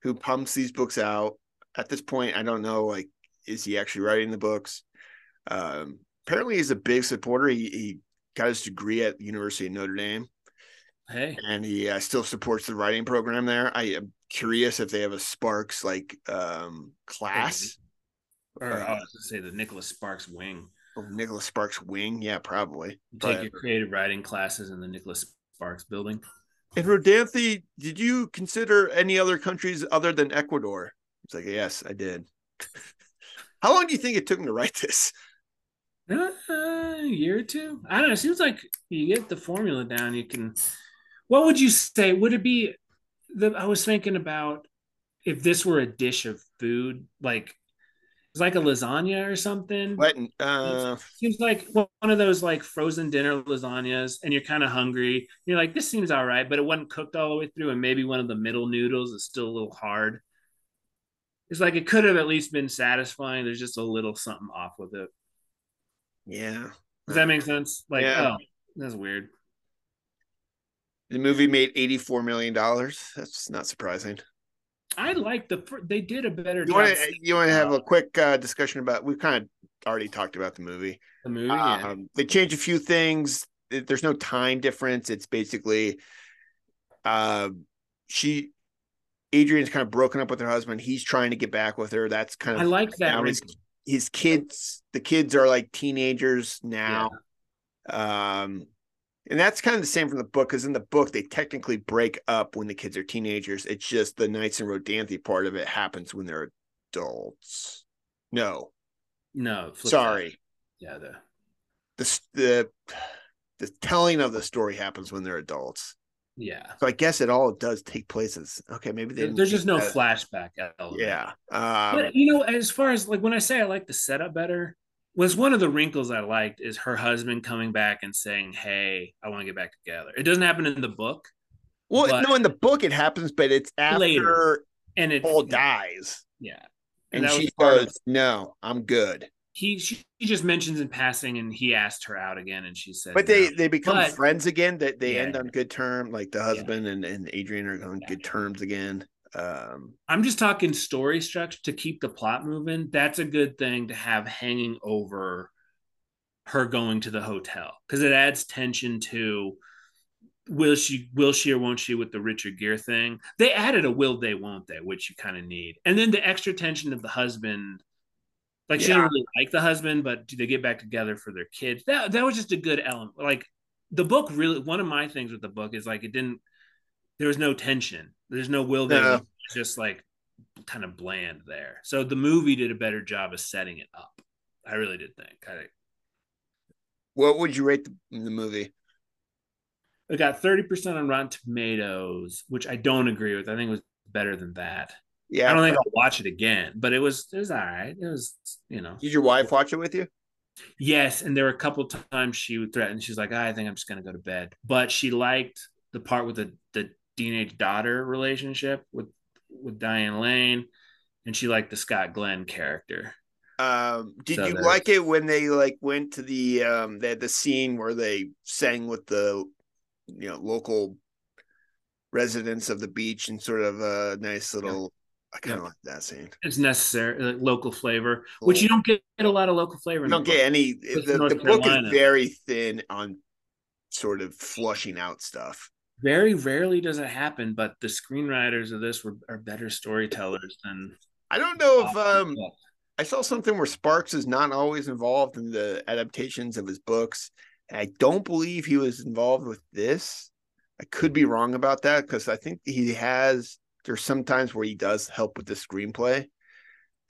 who pumps these books out. At this point, I don't know, like, is he actually writing the books? Um, apparently, he's a big supporter. He, he got his degree at the University of Notre Dame Hey, and he uh, still supports the writing program there. I am curious if they have a Sparks like um class. or I was going to say the Nicholas Sparks wing. Oh, Nicholas Sparks wing, yeah, probably. You take your creative writing classes in the Nicholas Sparks building. And Rodanthe, did you consider any other countries other than Ecuador? It's like, yes, I did. How long do you think it took him to write this? Uh, a year or two. I don't know. It seems like you get the formula down. You can. What would you say? Would it be? The I was thinking about if this were a dish of food, like it's like a lasagna or something. What? Uh, Seems like one of those like frozen dinner lasagnas, and you're kind of hungry. You're like, this seems all right, but it wasn't cooked all the way through, and maybe one of the middle noodles is still a little hard. It's like it could have at least been satisfying. There's just a little something off with it. yeah. Does that make sense? Like, Yeah. oh, that's weird. The movie made eighty-four million dollars. That's not surprising. I like the they did a better You job. want to you want to have a quick uh, discussion about? We've kind of already talked about the movie. the movie. yeah. Um, they change a few things. There's no time difference. It's basically, uh, she, Adrienne's kind of broken up with her husband. He's trying to get back with her. That's kind of I like that. his, his kids. The kids are like teenagers now. Um, and that's kind of the same from the book because in the book they technically break up when the kids are teenagers. It's just the Nights in Rodanthe part of it happens when they're adults. No, No, sorry. that. Yeah, the the the the telling of the story happens when they're adults. yeah. So I guess it all does take place as okay. Maybe they There's just no that- flashback element. Yeah. Um, But you know, as far as like when I say I like the setup better, was one of the wrinkles I liked is her husband coming back and saying, "Hey, I want to get back together." It doesn't happen in the book, well, no, in the book it happens, but it's after Later. and it Paul dies, Yeah, and, that she part of- goes, "No, I'm good." he she, she just mentions in passing, and he asked her out again, and she said, But they no. they become But- friends again. That they, Yeah, end on good terms, Like the husband and and Adrienne are on Yeah. good terms again. Um, I'm just talking story structure to keep the plot moving. That's a good thing to have hanging over her going to the hotel because it adds tension to will she will she or won't she with the Richard Gere thing. They added a will they won't they, which you kind of need, and then the extra tension of the husband. Like she Yeah. didn't really like the husband, but do they get back together for their kids? That that was just a good element. Like the book really one of my things with the book is like it didn't there was no tension. There's no will they No. just like kind of bland there. So the movie did a better job of setting it up. I really did think. I, what would you rate the, the movie? it got 30% on Rotten Tomatoes, which I don't agree with. I think it was better than that. Yeah. I don't think I'll watch it again, but it was it was all right. It was you know. Did your wife watch it with you? Yes, and there were a couple times she would threaten. She's like, ah, "I think I'm just gonna go to bed," but she liked the part with the the teenage daughter relationship with with Diane Lane, and she liked the Scott Glenn character. Um, did So you like it when they like went to the um they had the scene where they sang with the you know local residents of the beach and sort of a nice little I kind of Yeah. like that scene. It's necessary, like local flavor, which you don't get a lot of local flavor. You don't get book. any the, the book is very thin on sort of flushing out stuff. Very rarely does it happen, but the screenwriters of this were are better storytellers than. I don't know if um I saw something where Sparks is not always involved in the adaptations of his books. And I don't believe he was involved with this. I could be wrong about that because I think he has. There's some times where he does help with the screenplay.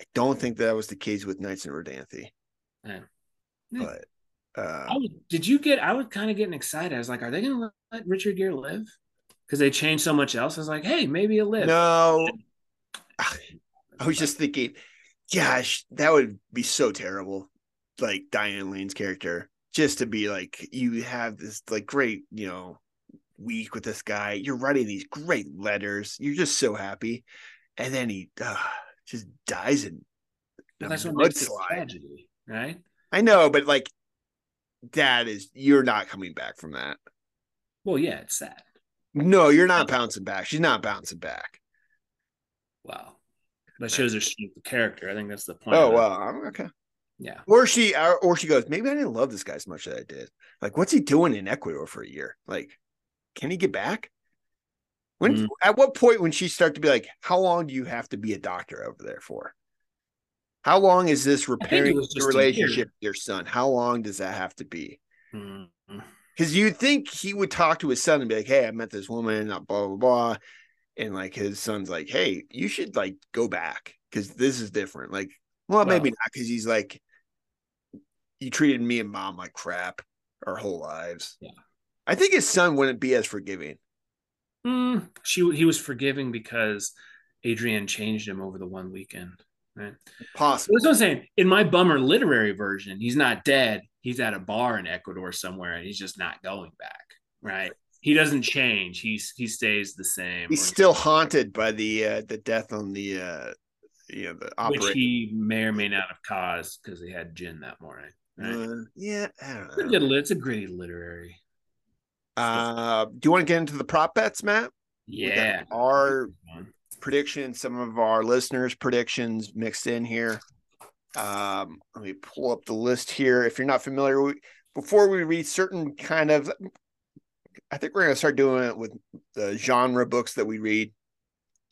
I don't think that was the case with Nights in Rodanthe. Yeah. but uh, I did you get? I was kind of getting excited. I was like, "Are they going to let Richard Gere live?" Because they changed so much else. I was like, "Hey, maybe he'll live." no, I was just thinking, gosh, that would be so terrible. Like Diane Lane's character, just to be like, you have this like great, you know, week with this guy. You're writing these great letters. You're just so happy, and then he uh, just dies in a that's what makes it mudslide. tragedy, right? I know, but like, that is you're not coming back from that. Well, yeah, it's sad. No, you're not bouncing back. She's not bouncing back. Wow, that shows her strength of character. I think that's the point. Oh well, I'm- okay. yeah. Or she, or, or she goes, maybe I didn't love this guy as much as I did. Like, what's he doing in Ecuador for a year? Like, can he get back? When Mm. at what point when she start to be like, how long do you have to be a doctor over there for? How long is this repairing the just a year. relationship with your son? How long does that have to be? Because you'd think he would talk to his son and be like, "Hey, I met this woman, blah blah blah," and like his son's like, "Hey, you should like go back because this is different." Like, well, maybe not because he's like, "You treated me and mom like crap our whole lives." Yeah. I think his son wouldn't be as forgiving. Mm, she he was forgiving because Adrienne changed him over the one weekend. Right. Possible. That's what I'm saying. In my bummer literary version, he's not dead. He's at a bar in Ecuador somewhere, and he's just not going back. Right. He doesn't change. He's he stays the same. He's still haunted by the uh the death on the uh you know the which he may or may not have caused because he had gin that morning. Right. Uh, yeah, I don't It's a good. It's a gritty literary. Uh, do you want to get into the prop bets, Matt? Yeah. Our predictions, some of our listeners' predictions mixed in here. Um, let me pull up the list here. If you're not familiar, we, before we read certain kind of, I think we're going to start doing it with the genre books that we read.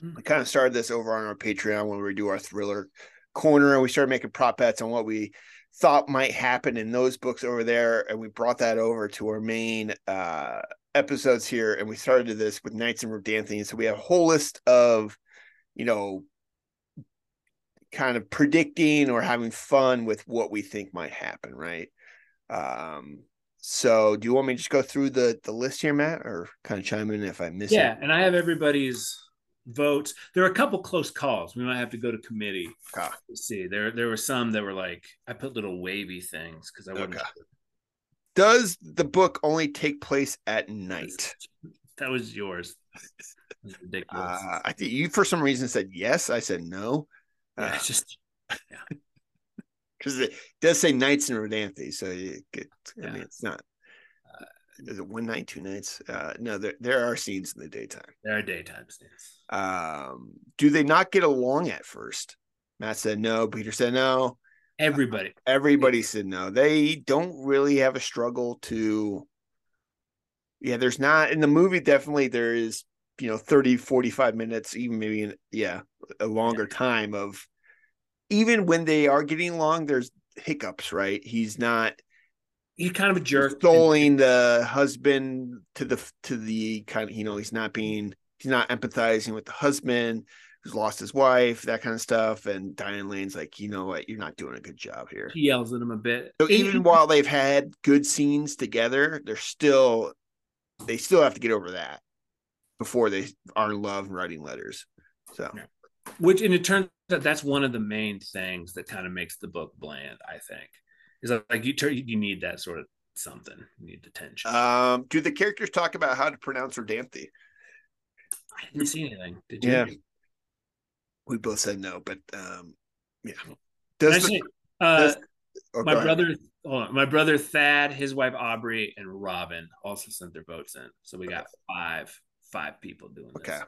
Mm. We kind of started this over on our Patreon when we do our thriller corner, and we started making prop bets on what we thought might happen in those books over there, and we brought that over to our main uh episodes here, and we started this with Nights in Rodanthe. So we have a whole list of, you know, kind of predicting or having fun with what we think might happen, right? Um, so do you want me to just go through the the list here, Matt, or kind of chime in if I miss Yeah, it? and I have everybody's votes. There are a couple close calls. We might have to go to committee to see. There there were some that were like I put little wavy things because I wasn't Okay. sure. Does the book only take place at night? That was yours. That's ridiculous. Uh, I think you, for some reason, said yes. I said no. yeah, Uh, it's just because it does say nights in Rodanthe, so you get, I mean, it's not. Uh, is it one night, two nights? Uh, no, there there are scenes in the daytime. there are daytime scenes. Um, do they not get along at first? Matt said no. Peter said no. Everybody. Everybody said no. They don't really have a struggle to. Yeah, there's not in the movie. Definitely, there is you know 30 45 minutes even maybe yeah a longer time of even when they are getting along there's hiccups right he's not He's kind of a jerk. extolling the husband to the to the kind of you know he's not being he's not empathizing with the husband who's lost his wife that kind of stuff and Diane Lane's like you know what you're not doing a good job here He yells at him a bit. so even while they've had good scenes together they're still they still have to get over that before they are in love writing letters so which and it turns out that's one of the main things that kind of makes the book bland. I think is like you turn you need that sort of something. You need the tension. Um, do the characters talk about how to pronounce Rodanthe? I didn't see anything. Did you? Yeah. We both said no, but um, yeah. Does the, say, uh, does- oh, my brother, on, my brother Thad, his wife Aubrey, and Robin also sent their votes in. So we got five five people doing this. Okay.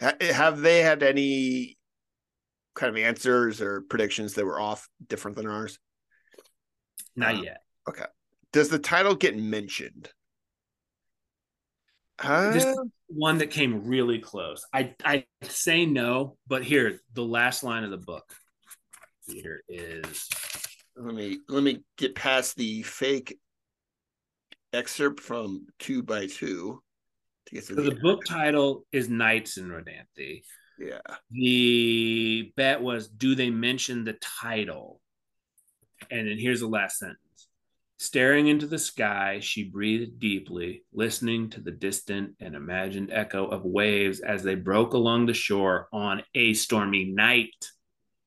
Ha- have they had any kind of answers or predictions that were off different than ours? Not Uh, yet. Okay. Does the title get mentioned? Uh, This one that came really close. I I say no, but here the last line of the book. Here is let me let me get past the fake excerpt from two by two to get to so the, book title is Nights in Rodanthe. yeah. The bet was do they mention the title? And then here's the last sentence. Staring into the sky, she breathed deeply, listening to the distant and imagined echo of waves as they broke along the shore on a stormy night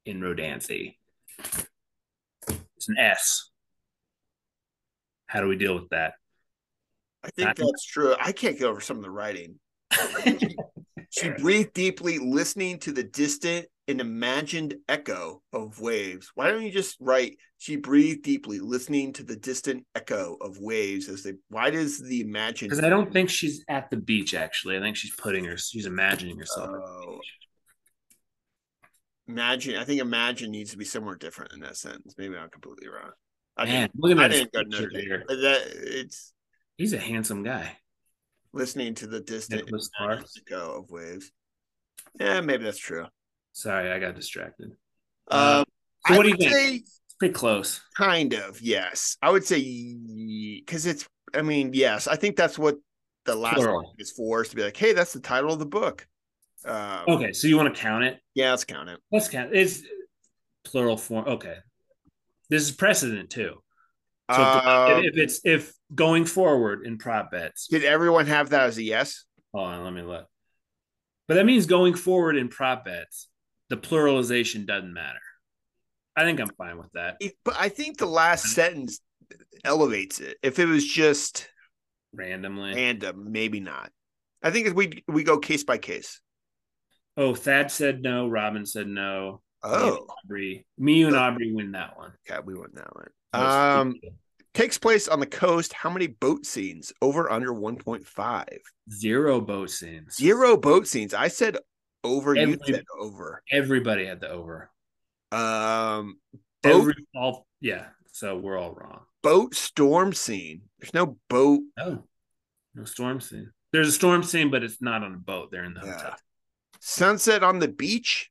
in Rodanthe. It's an S. How do we deal with that? I think that's true. I can't get over some of the writing. She breathed deeply, listening to the distant and imagined echo of waves. Why don't you just write? She breathed deeply, listening to the distant echo of waves as they. Why does the imagined? Because I don't think she's at the beach, actually. I think she's putting her, she's imagining herself Oh. imagine. I think imagine needs to be somewhere different in that sentence. Maybe I'm completely wrong. I Man, didn't. look at I that didn't go picture here. that it's He's a handsome guy. listening to the distant echo of waves. Yeah, maybe that's true. Sorry, I got distracted. Um, Uh, I So what do you think? say It's pretty close. Kind of, yes. I would say because it's. I mean, yes. I think that's what the last Plural. is for. Is to be like, hey, that's the title of the book. Um, Okay, so you want to count it? Yeah, let's count it. Let's count. It's plural form. Okay, this is precedent too. So if- Um, if it's if going forward in prop bets, did everyone have that as a yes? hold on, let me look. But that means going forward in prop bets, the pluralization doesn't matter. I think I'm fine with that. It- but I think the last sentence elevates it. If it was just Randomly. random, maybe not. I think if we we go case by case. oh, Thad said no. Robin said no. Me and Oh, Aubrey, me and Aubrey win that one. okay, we went that one. Um. Takes place on the coast. How many boat scenes? Over under one point five. zero boat scenes. Zero boat scenes. I said over. You said over. Everybody had the over. Um, boat Every all yeah. So we're all wrong. boat storm scene. There's no boat. No, no storm scene. There's a storm scene, but it's not on a boat. They're in the Yeah. hotel. Sunset on the beach.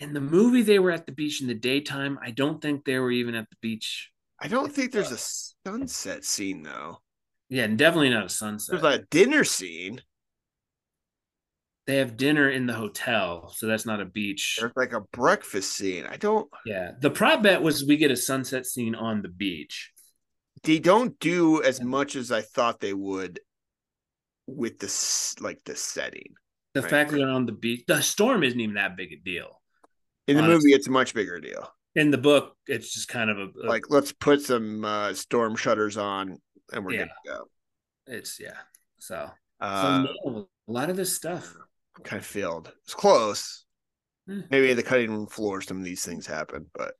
In the movie, they were at the beach in the daytime. I don't think they were even at the beach. I don't think there's a sunset scene though. Yeah, definitely not a sunset. There's a dinner scene. they have dinner in the hotel, so that's not a beach. There's like a breakfast scene. I don't. Yeah, the prop bet was we get a sunset scene on the beach. They don't do as much as I thought they would with this like the setting. The Right. fact that they're on the beach, the storm isn't even that big a deal. In the Honestly. movie, it's a much bigger deal. In the book, it's just kind of a, a Like, let's put some uh, storm shutters on, and we're Yeah. good to go. it's yeah. So, Uh, so no, a lot of this stuff. kind of failed. It's close. Hmm. Maybe the cutting room floor, some of these things happen. But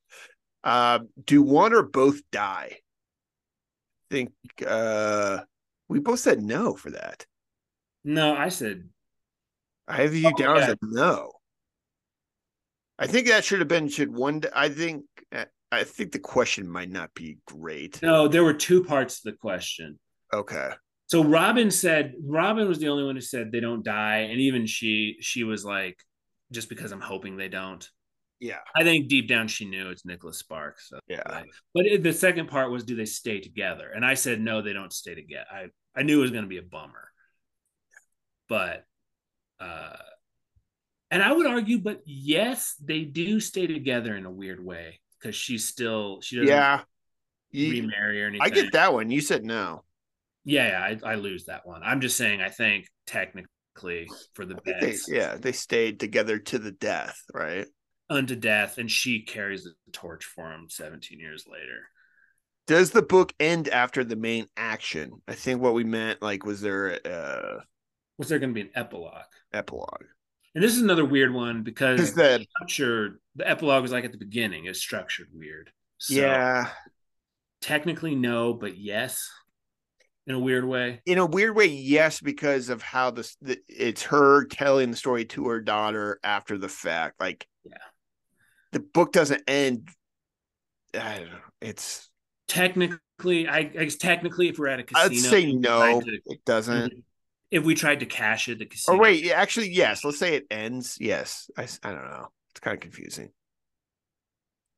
uh, do one or both die? I think uh, we both said no for that. No, I said I have you Oh, down as yeah. a no. I think that should have been should one. I think I think the question might not be great. no. There were two parts to the question. Okay. So Robin said Robin was the only one who said they don't die, and even she she was like, just because I'm hoping they don't. Yeah. I think deep down she knew it's Nicholas Sparks. So. Yeah. But it, the second part was, do they stay together? And I said no, they don't stay together. I I knew it was going to be a bummer, but uh, and I would argue, but yes, they do stay together in a weird way because she's still she doesn't Yeah. You- remarry or anything. I get that one. You said no. Yeah, yeah I, I lose that one. I'm just saying. I think technically for the think they, yeah, they stayed together to the death, right? unto death, and she carries the torch for him 17 years later. Does the book end after the main action? I think what we meant, like, was there uh Was there going to be an epilogue? epilogue? And this is another weird one because the the epilogue was like at the beginning. It's structured weird. So yeah, technically no, but yes, in a weird way. in a weird way, yes, because of how this the, it's her telling the story to her daughter after the fact. Like, Yeah. the book doesn't end. I don't know. It's. Technically, I, I guess technically, if we're at a casino, I'd say no, it doesn't. Mhm. If we tried to cash it, the casino. Or wait, yeah, actually, yes. Let's say it ends. Yes, I, I don't know. It's kind of confusing.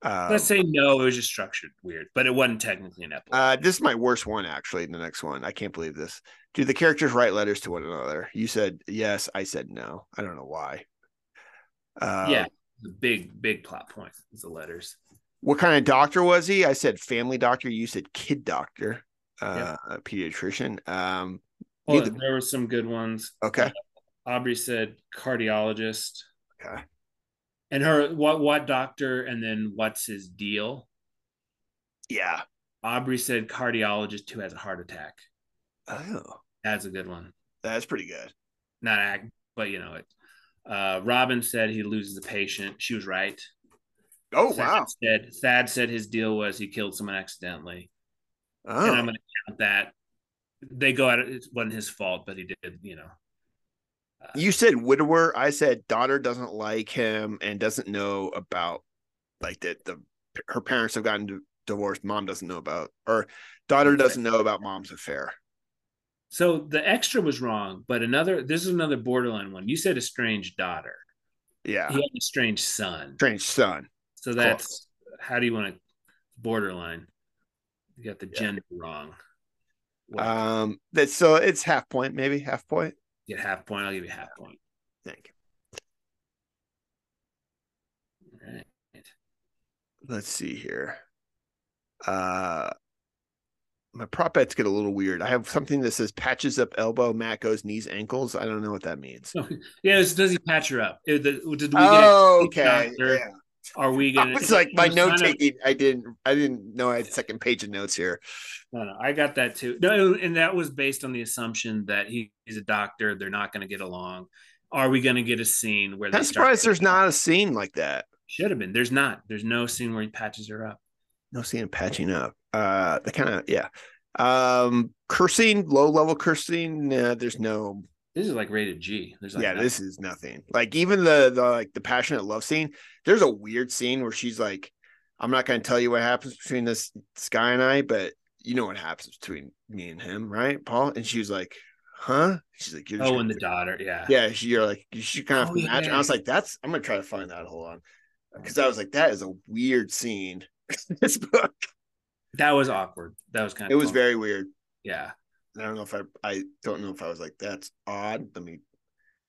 Uh, Let's say no. It was just structured weird, but it wasn't technically an epilogue. uh, this is my worst one, actually. The next one, I can't believe this. Do the characters write letters to one another? You said yes. I said no. I don't know why. Uh, yeah, the big big plot point is the letters. What kind of doctor was he? I said family doctor. You said kid doctor, uh, a pediatrician. Um, Well, Neither- there were some good ones. okay. Aubrey said cardiologist, Okay. and her what what doctor, and then what's his deal? Yeah. Aubrey said cardiologist who has a heart attack. Oh, That's a good one. that's pretty good. Not act, but you know it. Uh, Robin said he loses a patient. She was right. Oh, Thad wow. Said Thad said his deal was he killed someone accidentally, and Oh, I'm going to count that. They go at it. It wasn't his fault, but he did. You know. Uh, you said widower. I said daughter doesn't like him and doesn't know about like that the her parents have gotten divorced. Mom doesn't know about, or daughter doesn't know about mom's affair. So the extra was wrong, but another. This is another borderline one. You said a strange daughter. Yeah. He had a strange son. Strange son. So that's how do you want to borderline? You got the gender wrong. Um, that's so it's half point, maybe half point. get half point. I'll give you half point. Thank you. All right. let's see here. Uh my prop bets get a little weird. I have something that says patches up elbow, Matt goes knees, ankles. I don't know what that means. Yeah, it's, does he patch her up? Did, did we get Oh, okay. Yeah. Are we gonna? was like my note taking. I didn't. I didn't know I had second page of notes here. No, no, I got that too. No, and that was based on the assumption that he, he's a doctor. They're not going to get along. Are we going to get a scene where I'm surprised there's not a scene like that. Should have been. There's not. There's no scene where he patches her up. No scene of patching up. Uh, the kind of yeah. Um, cursing, low level cursing. Nah, there's no This is like rated G. There's like yeah, nothing. this is nothing. Like even the the like the passionate love scene. There's a weird scene where she's like, "I'm not going to tell you what happens between this, this guy and I, but you know what happens between me and him, right, Paul?" And she was like, "Huh?" She's like, "You're Oh, and the do- daughter. Yeah. yeah." She, you're like, she kind of Oh, imagine. I was like, "That's." I'm gonna try to find that. Hold on, oh, because I was like, "That is a weird scene." this book. That was awkward. That was kind of. It was very weird. Yeah. I don't know if I. I don't know if I was like, "That's odd." Let me.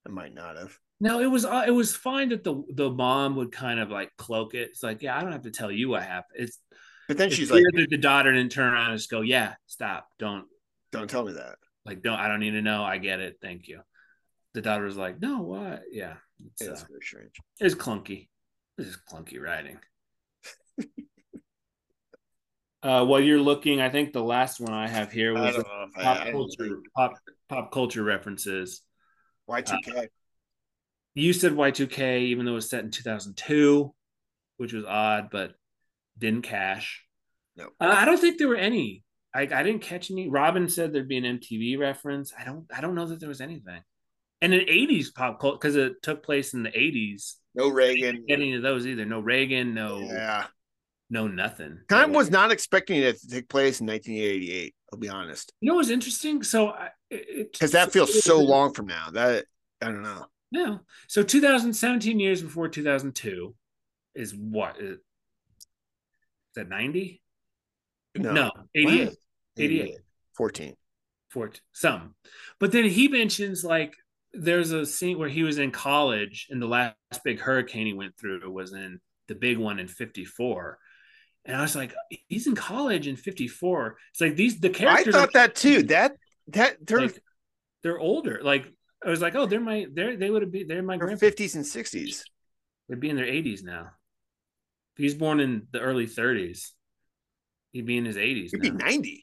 I might not have. No, it was uh, it was fine that the the mom would kind of like cloak it. It's like, yeah, I don't have to tell you what happened. It's But then it's she's like, the daughter didn't turn around and just go, yeah, stop, don't "Don't tell me that." like don't I don't need to know. I get it. Thank you. The daughter was like, no, what? Yeah, it's, Yeah, uh, it's very strange. it's clunky. This is clunky writing. uh, while you're looking, I think the last one I have here was don't know if I, pop I culture pop pop culture references. Y2K. You said Y2K, even though it was set in 2002, which was odd, but didn't cash. No. Uh, I don't think there were any. I, I didn't catch any. Robin said there'd be an MTV reference. I don't. I don't know that there was anything. And an 80s pop culture because it took place in the 80s. no Reagan. Any of those either. No Reagan. No. Yeah. No nothing. Of was not expecting it to take place in 1988. I'll be honest, You know what's interesting? So because that feels so long from now. That I don't know. No. So 2017 years before 2002 is what? Is that 90? No, No, 88. What? 88. 14. For some. But then he mentions like there's a scene where he was in college and the last big hurricane he went through was in the big one in 54. And I was like, he's in college in 54. It's like these the characters I thought are that too. That that they're like they're older. Like I was like, oh, they're my they're they would have been they're my They're 50s and 60s. They'd be in their 80s now. If he's born in the early 30s, he'd be in his 80s. You'd be. 90.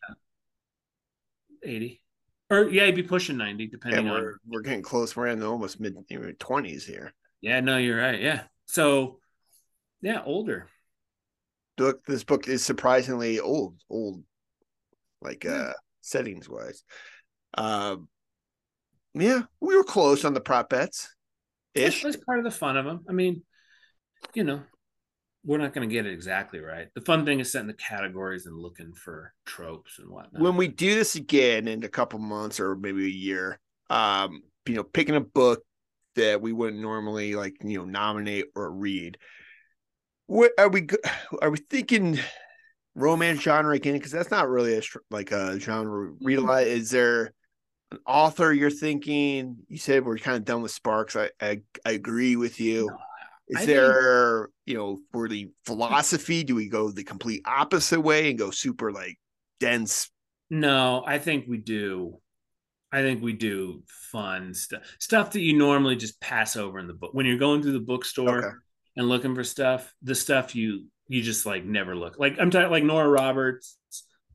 80. Or yeah, he'd be pushing 90, depending on we're, we're getting close. We're in the almost mid 20s here. Yeah, no, you're right. Yeah. So yeah, older. Look, this book is surprisingly old, old, like Yeah. uh settings wise. Um, yeah, we were close on the prop bets, ish. that's part of the fun of them. I mean, you know, we're not going to get it exactly right. The fun thing is setting the categories and looking for tropes and whatnot. When we do this again in a couple months or maybe a year, um, you know, picking a book that we wouldn't normally like, you know, nominate or read. What are we? Are we thinking romance genre again? Because that's not really a like a genre a lot. Is there an author you're thinking? You said we're kind of done with Sparks. I I, I agree with you. Is I think- there, you know, for the philosophy, do we go the complete opposite way and go super like dense? No, I think we do. I think we do fun stuff, stuff that you normally just pass over in the book. When you're going through the bookstore Okay. and looking for stuff, the stuff you you just like never look. Like I'm talking like Nora Roberts,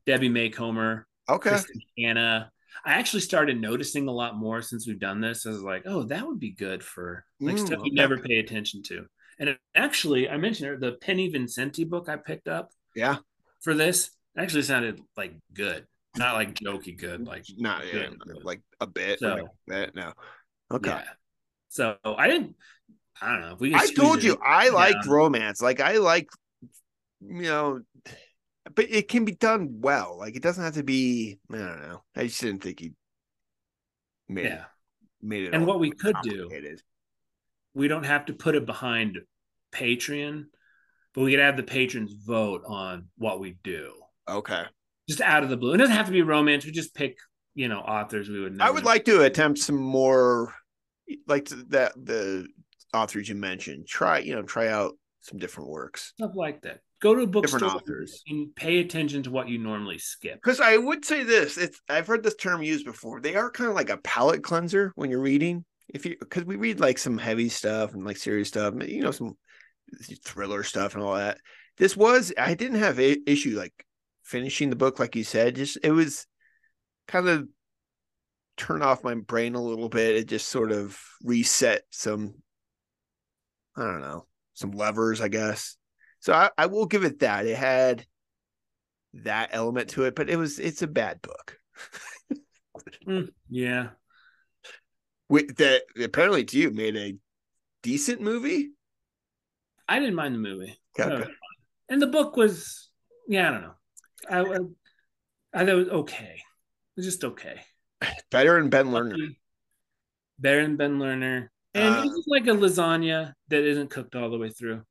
Debbie Macomber, Okay. Kristin Hannah. I actually started noticing a lot more since we've done this. I was like, oh, that would be good for like Mm, stuff you okay. never pay attention to. And it, actually, I mentioned it, the Penny Vincenzi book I picked up Yeah. for this actually sounded like good, not like jokey good. Like Not yeah, Good. like a bit. So- like bit. No. Okay. yeah. So I didn't. I don't know. If we I told you I liked Yeah. romance. Like I like, you know, but it can be done well. Like it doesn't have to be. I don't know. I just didn't think he made Yeah. made it. And what we could do we don't have to put it behind Patreon, but we could have the patrons vote on what we do. Okay. Just out of the blue. It doesn't have to be romance. We just pick, you know, authors we would. Never I would like to attempt some more, like that the authors you mentioned. Try you know try out some different works, stuff like that. Go to a different bookstore authors. and pay attention to what you normally skip. Because I would say this, it's I've heard this term used before. They are kind of like a palate cleanser when you're reading. If you because we read like some heavy stuff and like serious stuff, you know, some thriller stuff and all that. This was I didn't have a issue like finishing the book, like you said. Just it was kind of turn off my brain a little bit. It just sort of reset some I don't know, some levers, I guess. So I, I will give it that. It had that element to it, but it was it's a bad book. Mm, yeah. With that apparently to you made a decent movie. I didn't mind the movie. Okay. That. And the book was, yeah, I don't know. I, I, I thought it was okay. It was just okay. Better than Ben Lerner. Better than Ben Lerner. And Uh, it's like a lasagna that isn't cooked all the way through.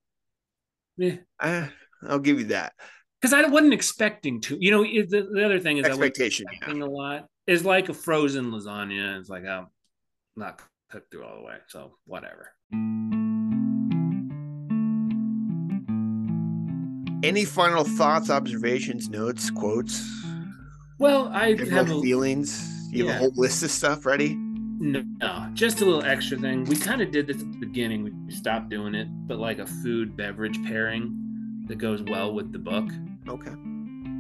Yeah. Uh, I'll give you that. Because I wasn't expecting to. You know, the, the other thing is I wasn't Expectation. Yeah. a lot. Is like a frozen lasagna. It's like, I'm not cooked through all the way. So whatever. Any final thoughts, observations, notes, quotes? Well, I have a, feelings? You have a whole list of stuff ready? No, just a little extra thing. We kind of did this at the beginning. We stopped doing it, but like a food beverage pairing that goes well with the book. Okay.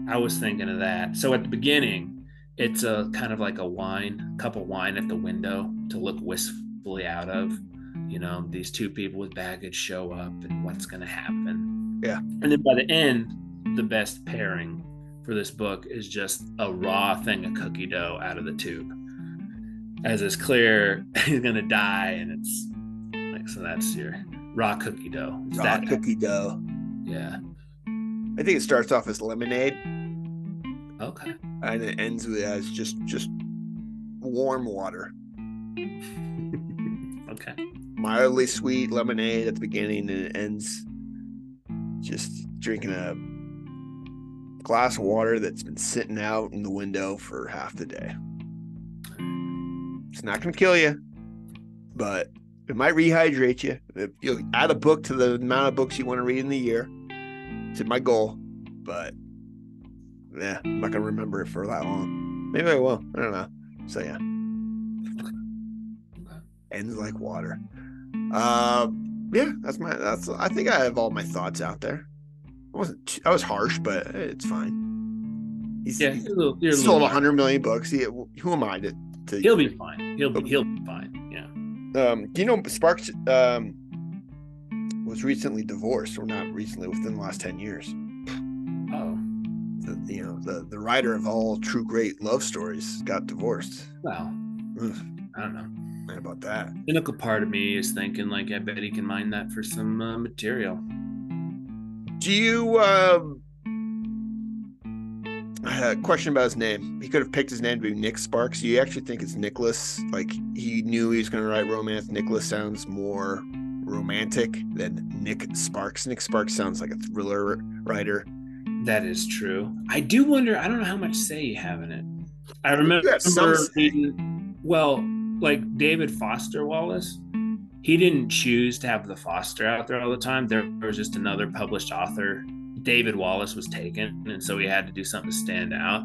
I was thinking of that. So at the beginning, it's a kind of like a wine, cup of wine at the window to look wistfully out of. You know, these two people with baggage show up and what's going to happen. Yeah. And then by the end, the best pairing for this book is just a raw thing of cookie dough out of the tube. As it's clear, he's going to die. And it's like, so that's your raw cookie dough. It's Raw cookie dough. yeah. I think it starts off as lemonade Okay. and it ends with as just just warm water. okay. Mildly sweet lemonade at the beginning and it ends just drinking a glass of water that's been sitting out in the window for half the day. It's not going to kill you, but it might rehydrate you. If you add a book to the amount of books you want to read in the year. It's my goal, but yeah, I'm not going to remember it for that long. Maybe I will. I don't know. So yeah. ends like water. Uh, yeah, that's my that's. I think I have all my thoughts out there. I wasn't. I was harsh, but it's fine. He's, Yeah, he's you're a little, you're a sold little- hundred million books. He, who am I to? To He'll be fine. He'll be he'll be fine. Yeah. Um, do you know Sparks um, was recently divorced, or not recently, within the last ten years? Oh The, you know, the the writer of all true great love stories got divorced. well, Ugh, I don't know. about that. cynical part of me is thinking like I bet he can mine that for some uh, material. Do you? Um, I had a question about his name. He could have picked his name to be Nick Sparks. You actually think it's Nicholas? Like he knew he was going to write romance. Nicholas sounds more romantic than Nick Sparks. Nick Sparks sounds like a thriller writer. That is true. I do wonder. I don't know how much say you have in it. I remember reading. Well, like David Foster Wallace, he didn't choose to have the Foster out there all the time. There was just another published author. David Wallace was taken, and so he had to do something to stand out.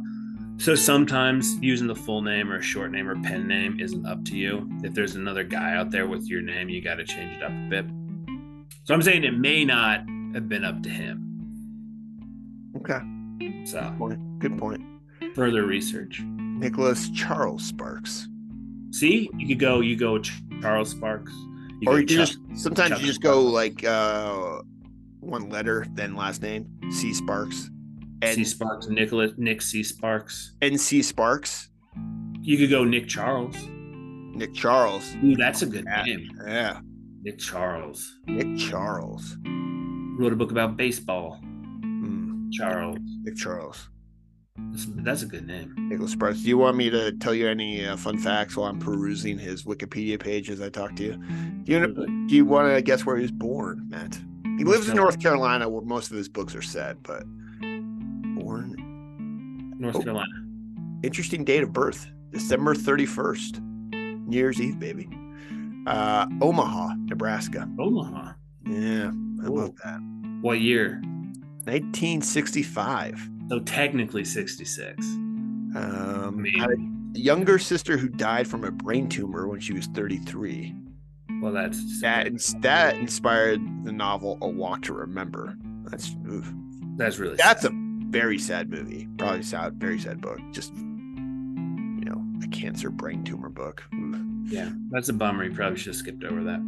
So sometimes using the full name or a short name or pen name isn't up to you. If there's another guy out there with your name, you got to change it up a bit. So I'm saying it may not have been up to him. Okay, So point. Good point. further research. Nicholas Charles Sparks. See, you could go. You go Charles Sparks. You or you Chuck- just sometimes Chuck you just Sparks. go like uh one letter then last name C Sparks C Sparks, Nicholas, Nick C Sparks. NC Sparks You could go Nick Charles. Nick Charles Ooh, that's a good Yeah. name. yeah Nick Charles Nick Charles wrote a book about baseball. Hmm, Charles, Nick Charles that's, that's a good name. Nicholas Sparks do you want me to tell you any uh, fun facts while I'm perusing his Wikipedia page as I talk to you do you, do you want to guess where he was born Matt he lives in North Carolina where most of his books are set but born North Oh. Carolina. interesting date of birth december 31st new year's eve baby uh omaha nebraska Omaha. yeah I Ooh. about that What year? 1965 So technically 66. um mean- had younger sister who died from a brain tumor when she was 33 Well, that's that that inspired the novel a walk to remember that's oof. that's really that's sad. a very sad movie probably sad very sad book just you know a cancer brain tumor book Oof. yeah. That's a bummer. You probably should have skipped over that.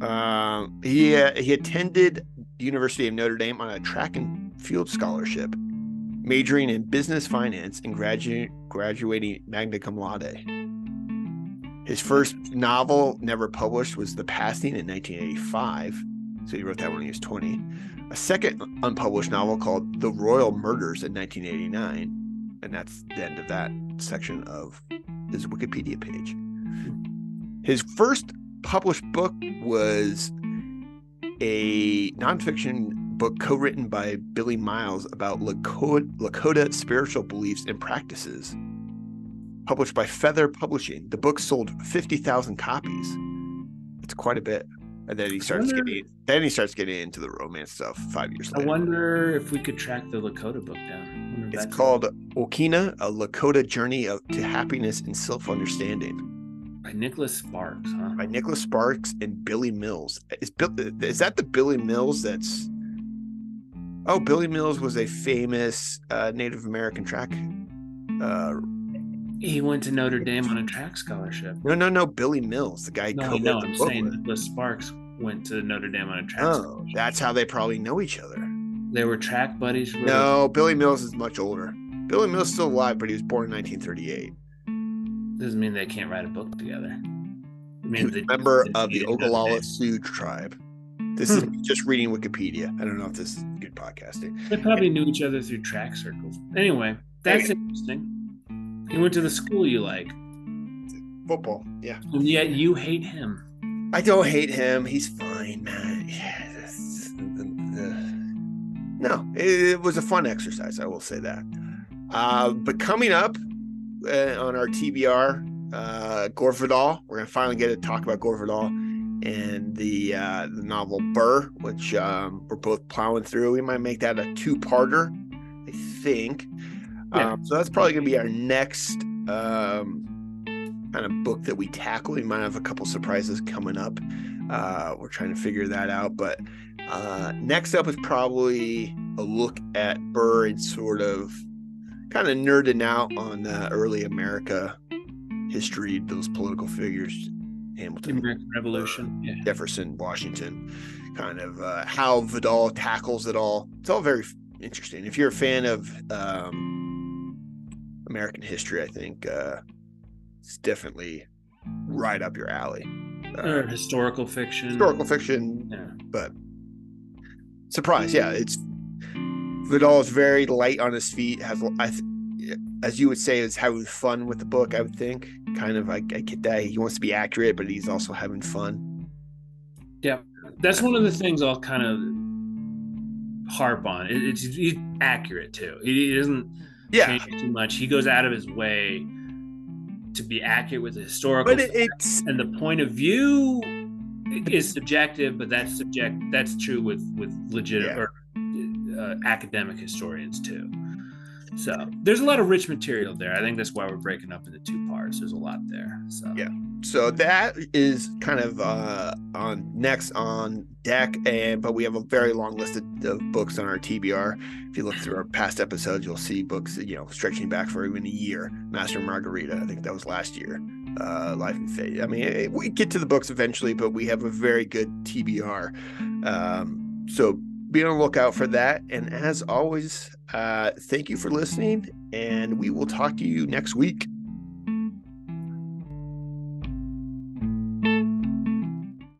Um, he uh, he attended the University of Notre Dame on a track and field scholarship, majoring in business finance and gradu- graduating magna cum laude. His first novel, never published, was The Passing in 1985. So he wrote that when he was 20. A second unpublished novel called The Royal Murders in 1989. And that's the end of that section of his Wikipedia page. His first published book was a nonfiction book co-written by Billy Mills about Lakota, Lakota spiritual beliefs and practices, published by Feather Publishing. The book sold fifty thousand copies. It's quite a bit. And then he starts wonder- getting then he starts getting into the romance stuff five years later. I wonder if we could track the Lakota book down. I wonder if It's called Wokini, a Lakota journey of, to happiness and self-understanding. by Nicholas Sparks, huh? by Nicholas Sparks and Billy Mills. Is Bill is that the Billy Mills that's Oh, Billy Mills was a famous uh, Native American track. Uh, He went to Notre Dame on a track scholarship. no, no, no. Billy Mills, the guy. No, I the I'm saying with. Nicholas Sparks went to Notre Dame on a track. Oh, scholarship. that's how they probably know each other. They were track buddies. they? No, Billy Mills is much older. Billy Mills is still alive, but he was born in 1938. doesn't mean they can't write a book together. Means was they- a member they of the Ogallala Sioux tribe. This Hmm. is just reading Wikipedia. I don't know if this is good podcasting. They probably knew each other through track circles. Anyway, that's interesting. He went to the school you like, Football, yeah. and yet you hate him. I don't hate him. He's fine, man. Yeah, that's- no, it, it was a fun exercise. I will say that. Uh, but coming up uh, on our TBR, uh, Gore Vidal, we're gonna finally get to talk about Gore Vidal and the uh, the novel Burr, which um, we're both plowing through. We might make that a two-parter, I think. Yeah. Um, so that's probably gonna be our next um, kind of book that we tackle. We might have a couple surprises coming up. Uh, we're trying to figure that out. But uh, next up is probably a look at Burr and sort of kind of nerding out on uh, early America history, those political figures, Hamilton, American Revolution, yeah. Jefferson, Washington, kind of uh, how Vidal tackles it all. It's all very interesting. If you're a fan of um, American history, I think uh, it's definitely right up your alley. or historical fiction. Historical fiction, Yeah. but surprise, yeah, it's Vidal is very light on his feet. Has I, th- as you would say, is having fun with the book. I would think, kind of. I, I get that he wants to be accurate, but he's also having fun. Yeah, that's one of the things I'll kind of harp on. It, it's he's accurate too. He, he doesn't Yeah, too much. He goes out of his way to be accurate with the historical but it's and the point of view is subjective, but that's subject. That's true with with legit Yeah. or uh, academic historians too. So there's a lot of rich material there. I think that's why we're breaking up into two parts. There's a lot there. So Yeah. So that is kind of uh on next on deck and but we have a very long list of, of books on our tbr if you look through our past episodes you'll see books you know stretching back for even a year. Master margarita i think that was last year. Uh life and fate. I mean it, we get to the books eventually but we have a very good tbr um so be on the lookout for that and as always uh thank you for listening and we will talk to you next week